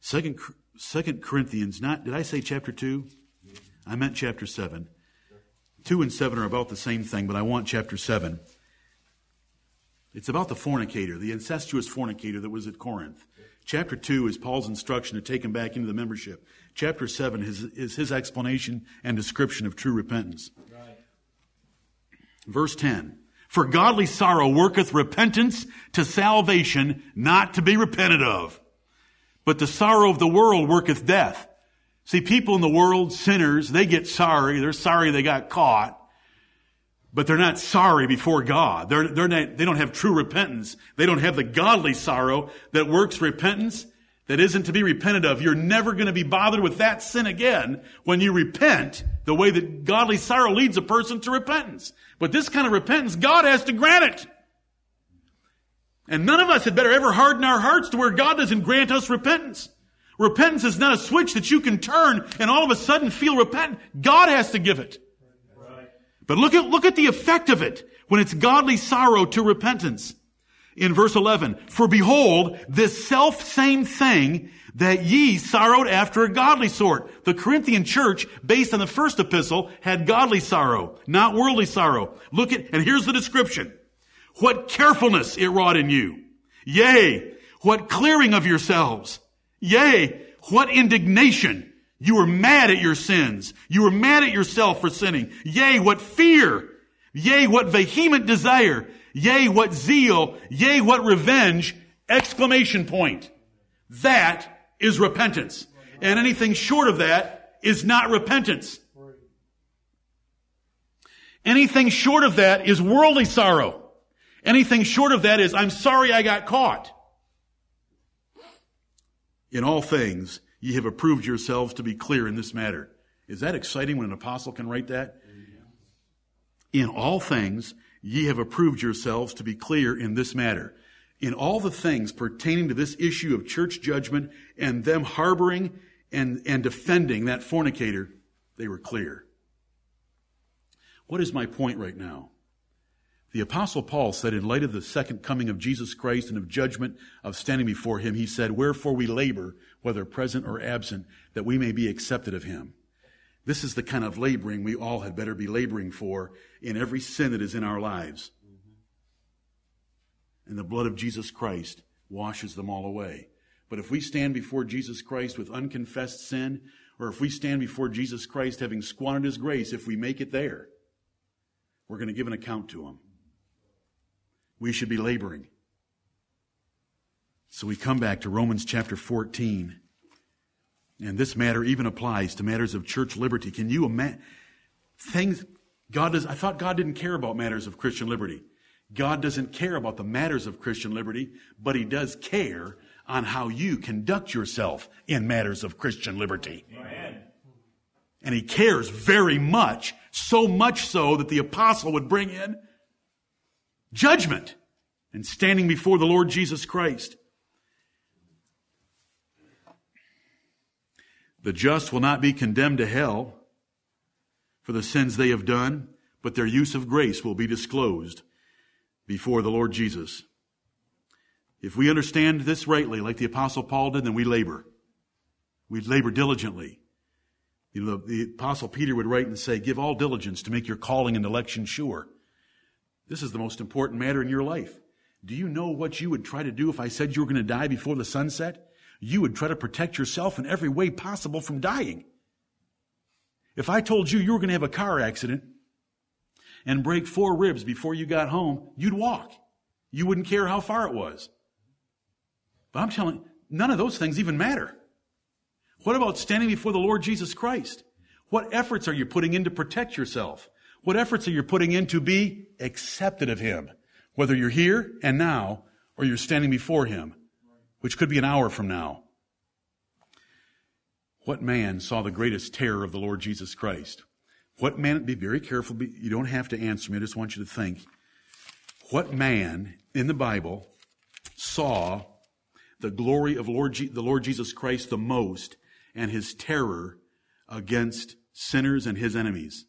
Second, Second Corinthians, not, did I say chapter 2? Mm-hmm. I meant chapter 7. 2 and 7 are about the same thing, but I want chapter 7. It's about the fornicator, the incestuous fornicator that was at Corinth. Chapter 2 is Paul's instruction to take him back into the membership. Chapter 7 is, is his explanation and description of true repentance. Right. Verse 10 For godly sorrow worketh repentance to salvation, not to be repented of. But the sorrow of the world worketh death. See, people in the world, sinners, they get sorry. They're sorry they got caught. But they're not sorry before God. They're, they're not, they don't have true repentance. They don't have the godly sorrow that works repentance that isn't to be repented of. You're never going to be bothered with that sin again when you repent the way that godly sorrow leads a person to repentance. But this kind of repentance, God has to grant it. And none of us had better ever harden our hearts to where God doesn't grant us repentance. Repentance is not a switch that you can turn and all of a sudden feel repentant. God has to give it. But look at, look at the effect of it when it's godly sorrow to repentance. In verse 11, for behold, this self same thing that ye sorrowed after a godly sort. The Corinthian church, based on the first epistle, had godly sorrow, not worldly sorrow. Look at, and here's the description. What carefulness it wrought in you. Yea, what clearing of yourselves. Yea, what indignation. You were mad at your sins. You were mad at yourself for sinning. Yea, what fear. Yea, what vehement desire. Yea, what zeal. Yea, what revenge. Exclamation point. That is repentance. And anything short of that is not repentance. Anything short of that is worldly sorrow. Anything short of that is, I'm sorry I got caught. In all things, ye have approved yourselves to be clear in this matter. Is that exciting when an apostle can write that? In all things, ye have approved yourselves to be clear in this matter. In all the things pertaining to this issue of church judgment and them harboring and, and defending that fornicator, they were clear. What is my point right now? The apostle Paul said in light of the second coming of Jesus Christ and of judgment of standing before him, he said, wherefore we labor, whether present or absent, that we may be accepted of him. This is the kind of laboring we all had better be laboring for in every sin that is in our lives. Mm-hmm. And the blood of Jesus Christ washes them all away. But if we stand before Jesus Christ with unconfessed sin, or if we stand before Jesus Christ having squandered his grace, if we make it there, we're going to give an account to him we should be laboring. So we come back to Romans chapter 14. And this matter even applies to matters of church liberty. Can you imagine things God does? I thought God didn't care about matters of Christian liberty. God doesn't care about the matters of Christian liberty, but He does care on how you conduct yourself in matters of Christian liberty. Amen. And He cares very much, so much so that the apostle would bring in judgment and standing before the Lord Jesus Christ. The just will not be condemned to hell for the sins they have done, but their use of grace will be disclosed before the Lord Jesus. If we understand this rightly, like the apostle Paul did, then we labor. We labor diligently. You know, the, the apostle Peter would write and say, give all diligence to make your calling and election sure. This is the most important matter in your life. Do you know what you would try to do if I said you were going to die before the sunset? You would try to protect yourself in every way possible from dying. If I told you you were going to have a car accident and break four ribs before you got home, you'd walk. You wouldn't care how far it was. But I'm telling none of those things even matter. What about standing before the Lord Jesus Christ? What efforts are you putting in to protect yourself? What efforts are you putting in to be accepted of Him? Whether you're here and now, or you're standing before Him, which could be an hour from now. What man saw the greatest terror of the Lord Jesus Christ? What man, be very careful, be, you don't have to answer me, I just want you to think. What man in the Bible saw the glory of Lord the Lord Jesus Christ the most and his terror against sinners and his enemies?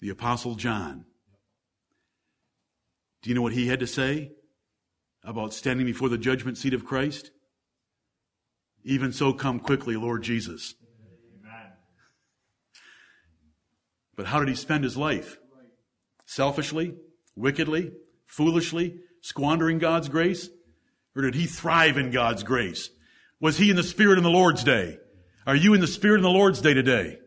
The Apostle John. Do you know what he had to say about standing before the judgment seat of Christ? Even so, come quickly, Lord Jesus. But how did he spend his life? Selfishly, wickedly, foolishly, squandering God's grace? Or did he thrive in God's grace? Was he in the Spirit in the Lord's day? Are you in the Spirit in the Lord's day today?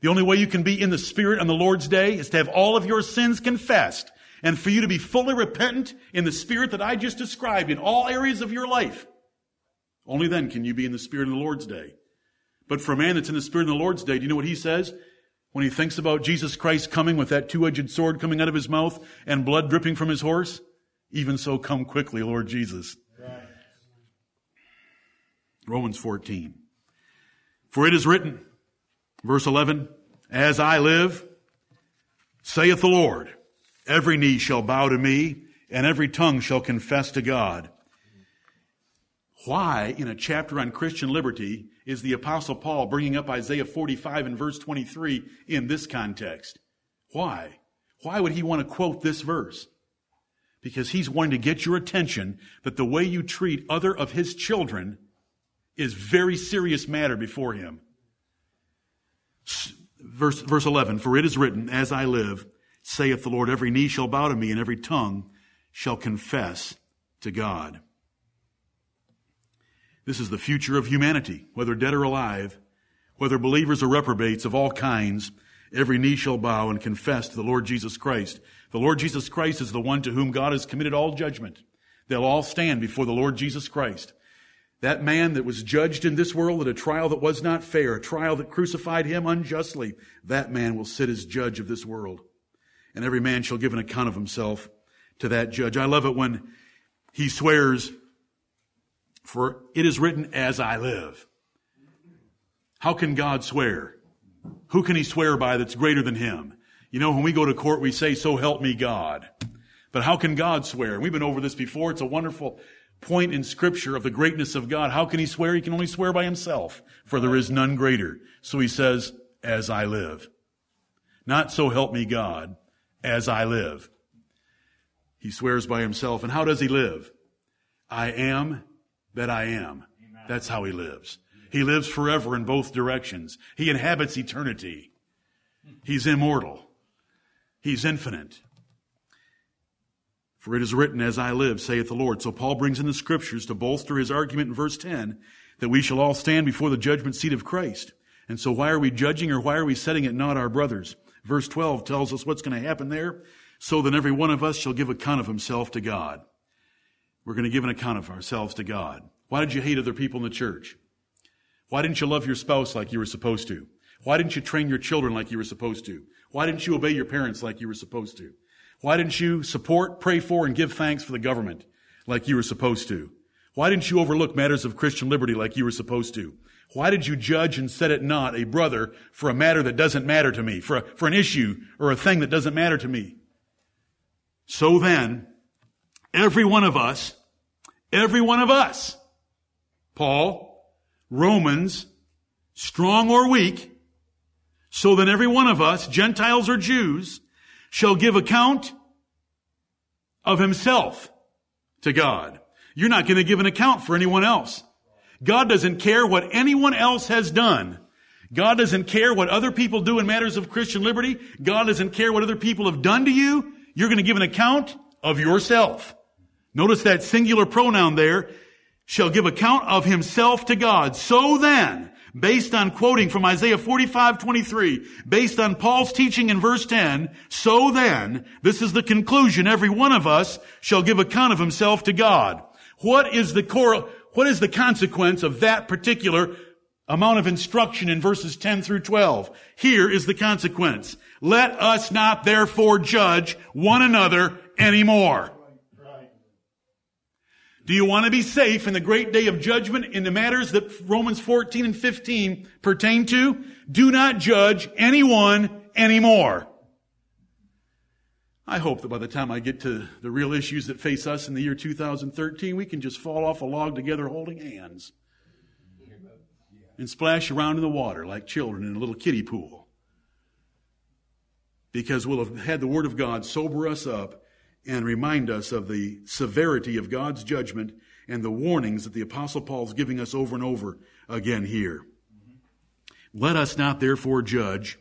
The only way you can be in the Spirit on the Lord's day is to have all of your sins confessed and for you to be fully repentant in the Spirit that I just described in all areas of your life. Only then can you be in the Spirit in the Lord's day. But for a man that's in the Spirit in the Lord's day, do you know what he says? when he thinks about Jesus Christ coming with that two-edged sword coming out of his mouth and blood dripping from his horse? Even so, come quickly, Lord Jesus. Right. Romans 14. For it is written, verse 11, As I live, saith the Lord, every knee shall bow to me, and every tongue shall confess to God. Why, in a chapter on Christian liberty, is the apostle Paul bringing up Isaiah 45 and verse 23 in this context. Why? Why would he want to quote this verse? Because he's wanting to get your attention that the way you treat other of his children is very serious matter before him. Verse, verse 11, for it is written, as I live, saith the Lord, every knee shall bow to me and every tongue shall confess to God. This is the future of humanity, whether dead or alive, whether believers or reprobates of all kinds, every knee shall bow and confess to the Lord Jesus Christ. The Lord Jesus Christ is the one to whom God has committed all judgment. They'll all stand before the Lord Jesus Christ. That man that was judged in this world at a trial that was not fair, a trial that crucified him unjustly, that man will sit as judge of this world. And every man shall give an account of himself to that judge. I love it when he swears for it is written, as I live. How can God swear? Who can he swear by that's greater than him? You know, when we go to court, we say, so help me God. But how can God swear? We've been over this before. It's a wonderful point in scripture of the greatness of God. How can he swear? He can only swear by himself, for there is none greater. So he says, as I live. Not so help me God, as I live. He swears by himself. And how does he live? I am that I am. That's how he lives. He lives forever in both directions. He inhabits eternity. He's immortal. He's infinite. For it is written, as I live, saith the Lord. So Paul brings in the scriptures to bolster his argument in verse 10 that we shall all stand before the judgment seat of Christ. And so why are we judging or why are we setting it not our brothers? Verse 12 tells us what's going to happen there. So then every one of us shall give account of himself to God. We're going to give an account of ourselves to God. Why did you hate other people in the church? Why didn't you love your spouse like you were supposed to? Why didn't you train your children like you were supposed to? Why didn't you obey your parents like you were supposed to? Why didn't you support, pray for, and give thanks for the government like you were supposed to? Why didn't you overlook matters of Christian liberty like you were supposed to? Why did you judge and set it not a brother for a matter that doesn't matter to me, for, a, for an issue or a thing that doesn't matter to me? So then, every one of us Every one of us. Paul, Romans, strong or weak, so that every one of us, Gentiles or Jews, shall give account of himself to God. You're not going to give an account for anyone else. God doesn't care what anyone else has done. God doesn't care what other people do in matters of Christian liberty. God doesn't care what other people have done to you. You're going to give an account of yourself. Notice that singular pronoun there shall give account of himself to God. So then, based on quoting from Isaiah 45, 23, based on Paul's teaching in verse 10, so then, this is the conclusion, every one of us shall give account of himself to God. What is the core, what is the consequence of that particular amount of instruction in verses 10 through 12? Here is the consequence. Let us not therefore judge one another anymore. Do you want to be safe in the great day of judgment in the matters that Romans 14 and 15 pertain to? Do not judge anyone anymore. I hope that by the time I get to the real issues that face us in the year 2013, we can just fall off a log together holding hands and splash around in the water like children in a little kiddie pool. Because we'll have had the Word of God sober us up and remind us of the severity of God's judgment and the warnings that the Apostle Paul is giving us over and over again here. Let us not therefore judge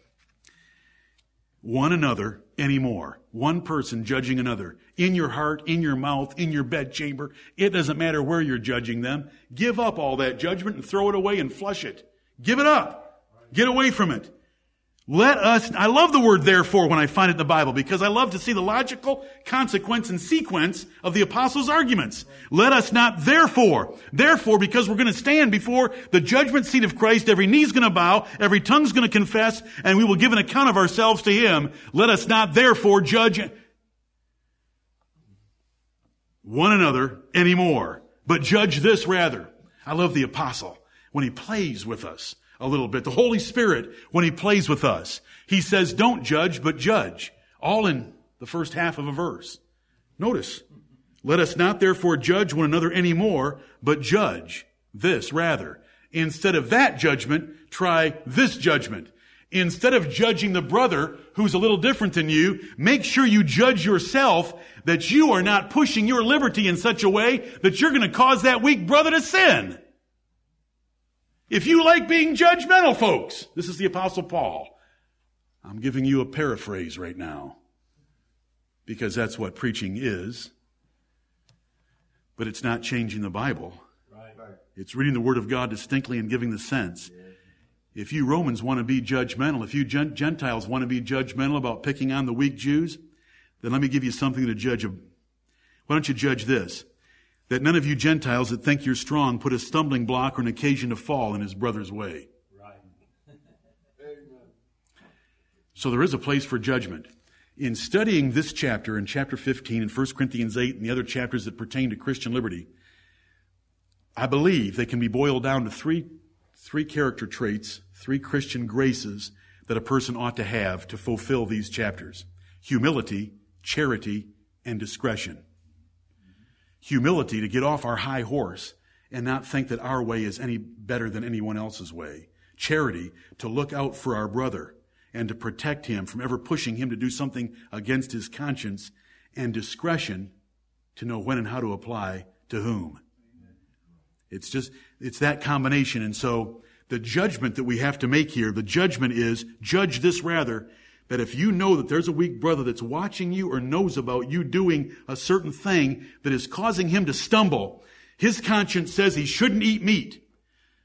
one another anymore. One person judging another. In your heart, in your mouth, in your bedchamber. It doesn't matter where you're judging them. Give up all that judgment and throw it away and flush it. Give it up. Get away from it. Let us, I love the word therefore when I find it in the Bible because I love to see the logical consequence and sequence of the apostles' arguments. Let us not therefore, therefore because we're going to stand before the judgment seat of Christ, every knee's going to bow, every tongue's going to confess, and we will give an account of ourselves to Him. Let us not therefore judge one another anymore, but judge this rather. I love the apostle when he plays with us a little bit. The Holy Spirit, when He plays with us, He says, don't judge, but judge. All in the first half of a verse. Notice, let us not therefore judge one another anymore, but judge this rather. Instead of that judgment, try this judgment. Instead of judging the brother who's a little different than you, make sure you judge yourself that you are not pushing your liberty in such a way that you're going to cause that weak brother to sin. If you like being judgmental, folks, this is the Apostle Paul. I'm giving you a paraphrase right now because that's what preaching is. But it's not changing the Bible. It's reading the Word of God distinctly and giving the sense. If you Romans want to be judgmental, if you Gentiles want to be judgmental about picking on the weak Jews, then let me give you something to judge. Why don't you judge this? That none of you Gentiles that think you're strong put a stumbling block or an occasion to fall in his brother's way. Right. so there is a place for judgment. In studying this chapter in chapter 15 and 1 Corinthians 8 and the other chapters that pertain to Christian liberty, I believe they can be boiled down to three, three character traits, three Christian graces that a person ought to have to fulfill these chapters. Humility, charity, and discretion humility to get off our high horse and not think that our way is any better than anyone else's way. Charity to look out for our brother and to protect him from ever pushing him to do something against his conscience. And discretion to know when and how to apply to whom. It's just, it's that combination. And so the judgment that we have to make here, the judgment is judge this rather that if you know that there's a weak brother that's watching you or knows about you doing a certain thing that is causing him to stumble, his conscience says he shouldn't eat meat.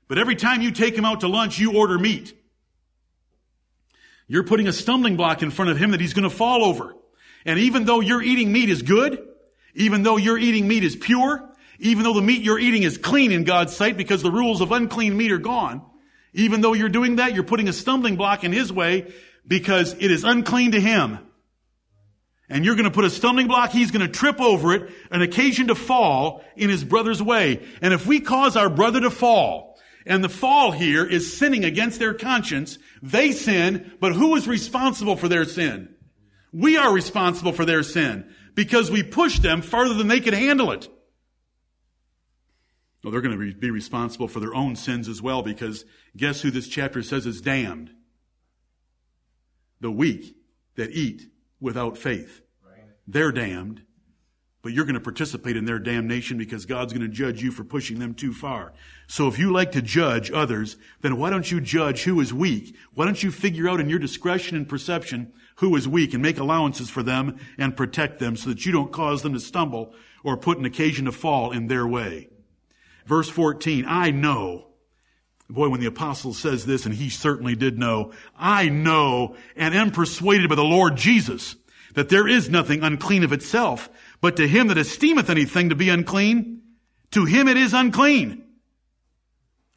But every time you take him out to lunch, you order meat. You're putting a stumbling block in front of him that he's going to fall over. And even though you're eating meat is good, even though you're eating meat is pure, even though the meat you're eating is clean in God's sight because the rules of unclean meat are gone, even though you're doing that, you're putting a stumbling block in his way because it is unclean to him. And you're going to put a stumbling block, he's going to trip over it, an occasion to fall in his brother's way. And if we cause our brother to fall, and the fall here is sinning against their conscience, they sin, but who is responsible for their sin? We are responsible for their sin because we pushed them farther than they could handle it. Well, they're going to be responsible for their own sins as well because guess who this chapter says is damned? The weak that eat without faith. They're damned, but you're going to participate in their damnation because God's going to judge you for pushing them too far. So if you like to judge others, then why don't you judge who is weak? Why don't you figure out in your discretion and perception who is weak and make allowances for them and protect them so that you don't cause them to stumble or put an occasion to fall in their way. Verse 14, I know Boy, when the apostle says this, and he certainly did know, I know and am persuaded by the Lord Jesus that there is nothing unclean of itself, but to him that esteemeth anything to be unclean, to him it is unclean.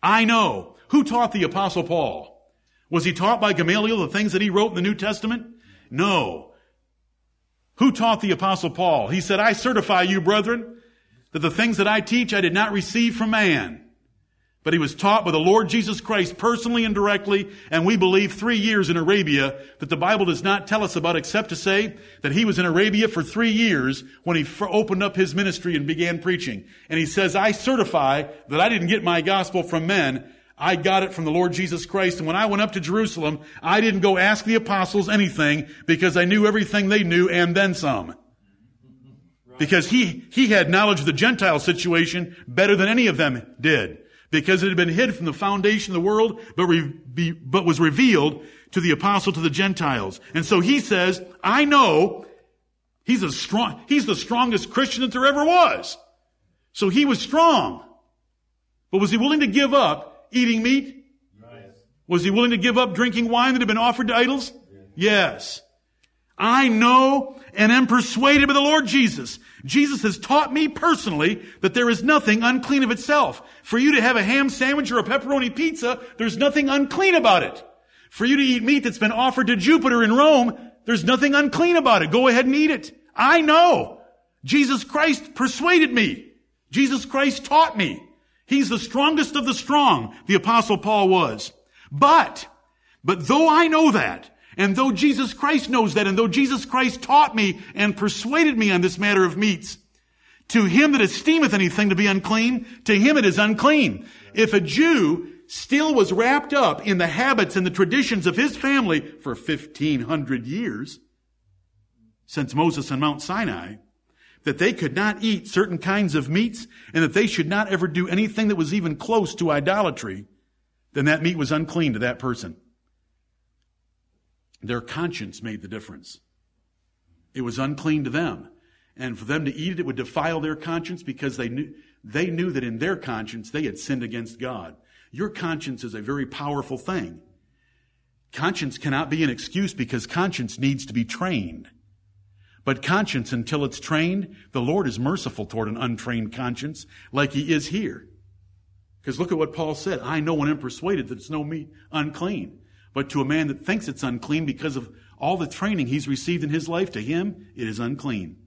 I know. Who taught the apostle Paul? Was he taught by Gamaliel the things that he wrote in the New Testament? No. Who taught the apostle Paul? He said, I certify you, brethren, that the things that I teach I did not receive from man, but he was taught by the Lord Jesus Christ personally and directly, and we believe three years in Arabia that the Bible does not tell us about except to say that he was in Arabia for three years when he opened up his ministry and began preaching. And he says, I certify that I didn't get my gospel from men. I got it from the Lord Jesus Christ. And when I went up to Jerusalem, I didn't go ask the apostles anything because I knew everything they knew and then some. Because he, he had knowledge of the Gentile situation better than any of them did because it had been hid from the foundation of the world, but, re, be, but was revealed to the apostle to the Gentiles. And so he says, I know he's a strong, he's the strongest Christian that there ever was. So he was strong. But was he willing to give up eating meat? Was he willing to give up drinking wine that had been offered to idols? Yes. I know and am persuaded by the Lord Jesus. Jesus has taught me personally that there is nothing unclean of itself. For you to have a ham sandwich or a pepperoni pizza, there's nothing unclean about it. For you to eat meat that's been offered to Jupiter in Rome, there's nothing unclean about it. Go ahead and eat it. I know. Jesus Christ persuaded me. Jesus Christ taught me. He's the strongest of the strong, the apostle Paul was. But, but though I know that, and though Jesus Christ knows that, and though Jesus Christ taught me and persuaded me on this matter of meats, to him that esteemeth anything to be unclean, to him it is unclean. If a Jew still was wrapped up in the habits and the traditions of his family for 1500 years, since Moses on Mount Sinai, that they could not eat certain kinds of meats and that they should not ever do anything that was even close to idolatry, then that meat was unclean to that person. Their conscience made the difference. It was unclean to them. And for them to eat it, it would defile their conscience because they knew, they knew that in their conscience they had sinned against God. Your conscience is a very powerful thing. Conscience cannot be an excuse because conscience needs to be trained. But conscience, until it's trained, the Lord is merciful toward an untrained conscience, like He is here. Because look at what Paul said. I know and am persuaded that it's no meat unclean. But to a man that thinks it's unclean because of all the training he's received in his life, to him, it is unclean.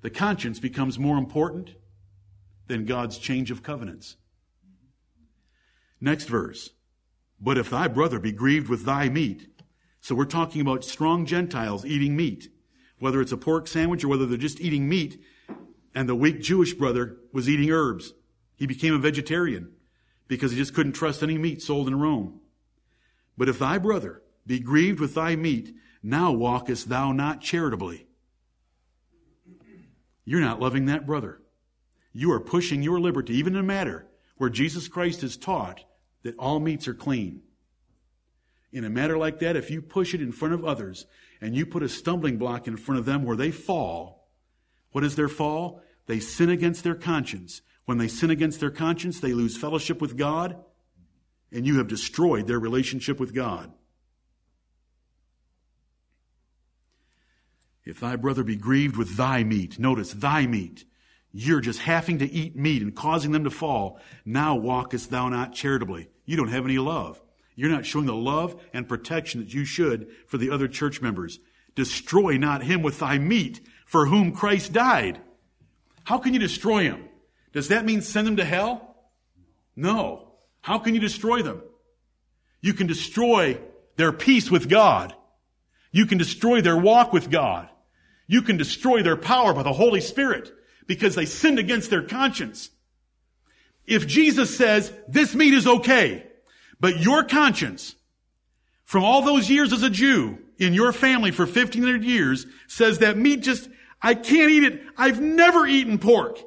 The conscience becomes more important than God's change of covenants. Next verse. But if thy brother be grieved with thy meat, so we're talking about strong Gentiles eating meat, whether it's a pork sandwich or whether they're just eating meat, and the weak Jewish brother was eating herbs. He became a vegetarian because he just couldn't trust any meat sold in Rome. But if thy brother be grieved with thy meat, now walkest thou not charitably. You're not loving that brother. You are pushing your liberty, even in a matter where Jesus Christ has taught that all meats are clean. In a matter like that, if you push it in front of others and you put a stumbling block in front of them where they fall, what is their fall? They sin against their conscience. When they sin against their conscience, they lose fellowship with God and you have destroyed their relationship with God. If thy brother be grieved with thy meat, notice thy meat, you're just having to eat meat and causing them to fall. Now walkest thou not charitably. You don't have any love. You're not showing the love and protection that you should for the other church members. Destroy not him with thy meat for whom Christ died. How can you destroy him? Does that mean send him to hell? No. How can you destroy them? You can destroy their peace with God. You can destroy their walk with God. You can destroy their power by the Holy Spirit because they sinned against their conscience. If Jesus says this meat is okay, but your conscience from all those years as a Jew in your family for 1500 years says that meat just, I can't eat it. I've never eaten pork.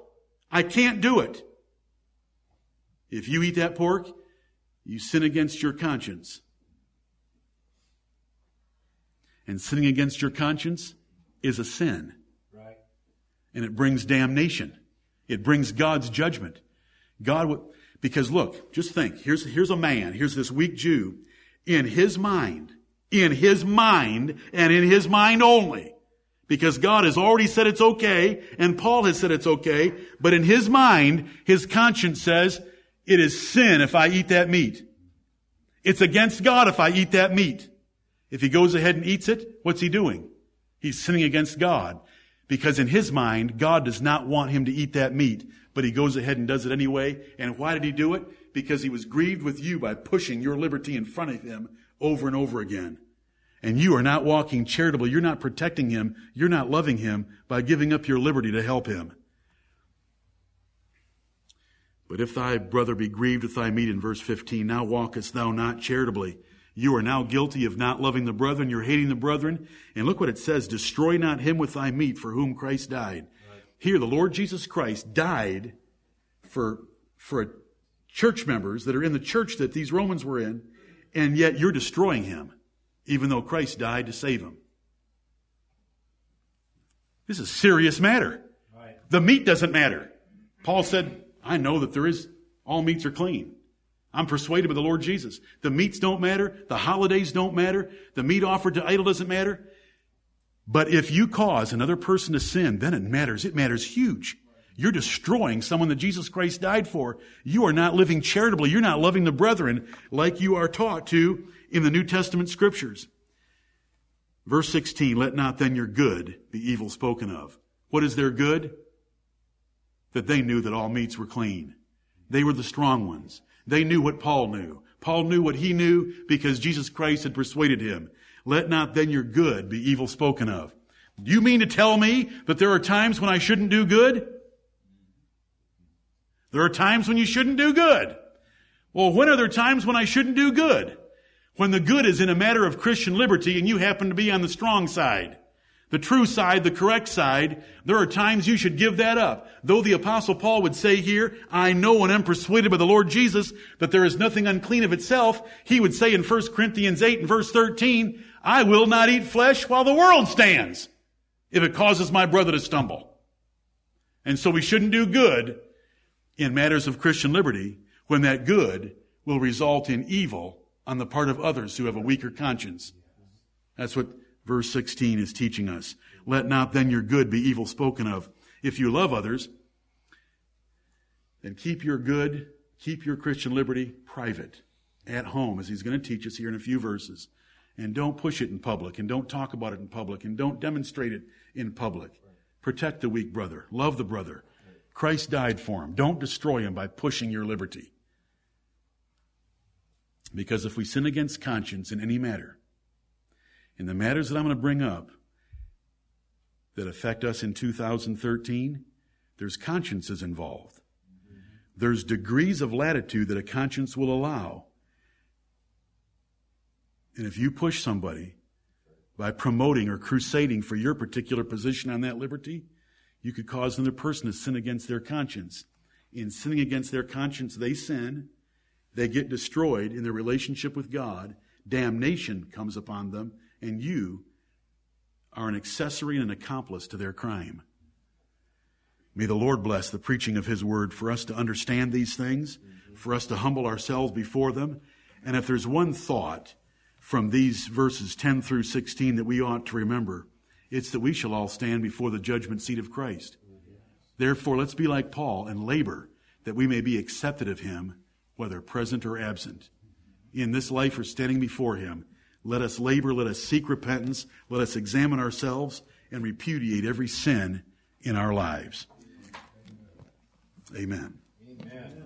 I can't do it. If you eat that pork, you sin against your conscience. And sinning against your conscience is a sin. Right. And it brings damnation. It brings God's judgment. God would, because look, just think, here's, here's a man, here's this weak Jew, in his mind, in his mind, and in his mind only, because God has already said it's okay, and Paul has said it's okay, but in his mind, his conscience says, it is sin if I eat that meat. It's against God if I eat that meat. If he goes ahead and eats it, what's he doing? He's sinning against God. Because in his mind, God does not want him to eat that meat, but he goes ahead and does it anyway. And why did he do it? Because he was grieved with you by pushing your liberty in front of him over and over again. And you are not walking charitably. You're not protecting him. You're not loving him by giving up your liberty to help him. But if thy brother be grieved with thy meat in verse 15, now walkest thou not charitably. You are now guilty of not loving the brethren. You're hating the brethren. And look what it says. Destroy not him with thy meat for whom Christ died. Right. Here, the Lord Jesus Christ died for, for church members that are in the church that these Romans were in. And yet you're destroying him, even though Christ died to save him. This is a serious matter. Right. The meat doesn't matter. Paul said, I know that there is, all meats are clean. I'm persuaded by the Lord Jesus. The meats don't matter. The holidays don't matter. The meat offered to idol doesn't matter. But if you cause another person to sin, then it matters. It matters huge. You're destroying someone that Jesus Christ died for. You are not living charitably. You're not loving the brethren like you are taught to in the New Testament scriptures. Verse 16, let not then your good be evil spoken of. What is their good? That they knew that all meats were clean. They were the strong ones. They knew what Paul knew. Paul knew what he knew because Jesus Christ had persuaded him. Let not then your good be evil spoken of. Do you mean to tell me that there are times when I shouldn't do good? There are times when you shouldn't do good. Well, when are there times when I shouldn't do good? When the good is in a matter of Christian liberty and you happen to be on the strong side the true side, the correct side, there are times you should give that up. Though the apostle Paul would say here, I know and am persuaded by the Lord Jesus that there is nothing unclean of itself, he would say in 1 Corinthians 8 and verse 13, I will not eat flesh while the world stands if it causes my brother to stumble. And so we shouldn't do good in matters of Christian liberty when that good will result in evil on the part of others who have a weaker conscience. That's what verse 16 is teaching us. Let not then your good be evil spoken of. If you love others, then keep your good, keep your Christian liberty private, at home, as he's going to teach us here in a few verses. And don't push it in public, and don't talk about it in public, and don't demonstrate it in public. Protect the weak brother. Love the brother. Christ died for him. Don't destroy him by pushing your liberty. Because if we sin against conscience in any matter, in the matters that I'm going to bring up that affect us in 2013, there's consciences involved. There's degrees of latitude that a conscience will allow. And if you push somebody by promoting or crusading for your particular position on that liberty, you could cause another person to sin against their conscience. In sinning against their conscience, they sin, they get destroyed in their relationship with God, damnation comes upon them, and you are an accessory and an accomplice to their crime. May the Lord bless the preaching of His word for us to understand these things, for us to humble ourselves before them. And if there's one thought from these verses 10 through 16 that we ought to remember, it's that we shall all stand before the judgment seat of Christ. Therefore, let's be like Paul and labor that we may be accepted of Him, whether present or absent. In this life or standing before Him, let us labor, let us seek repentance, let us examine ourselves and repudiate every sin in our lives. Amen. Amen.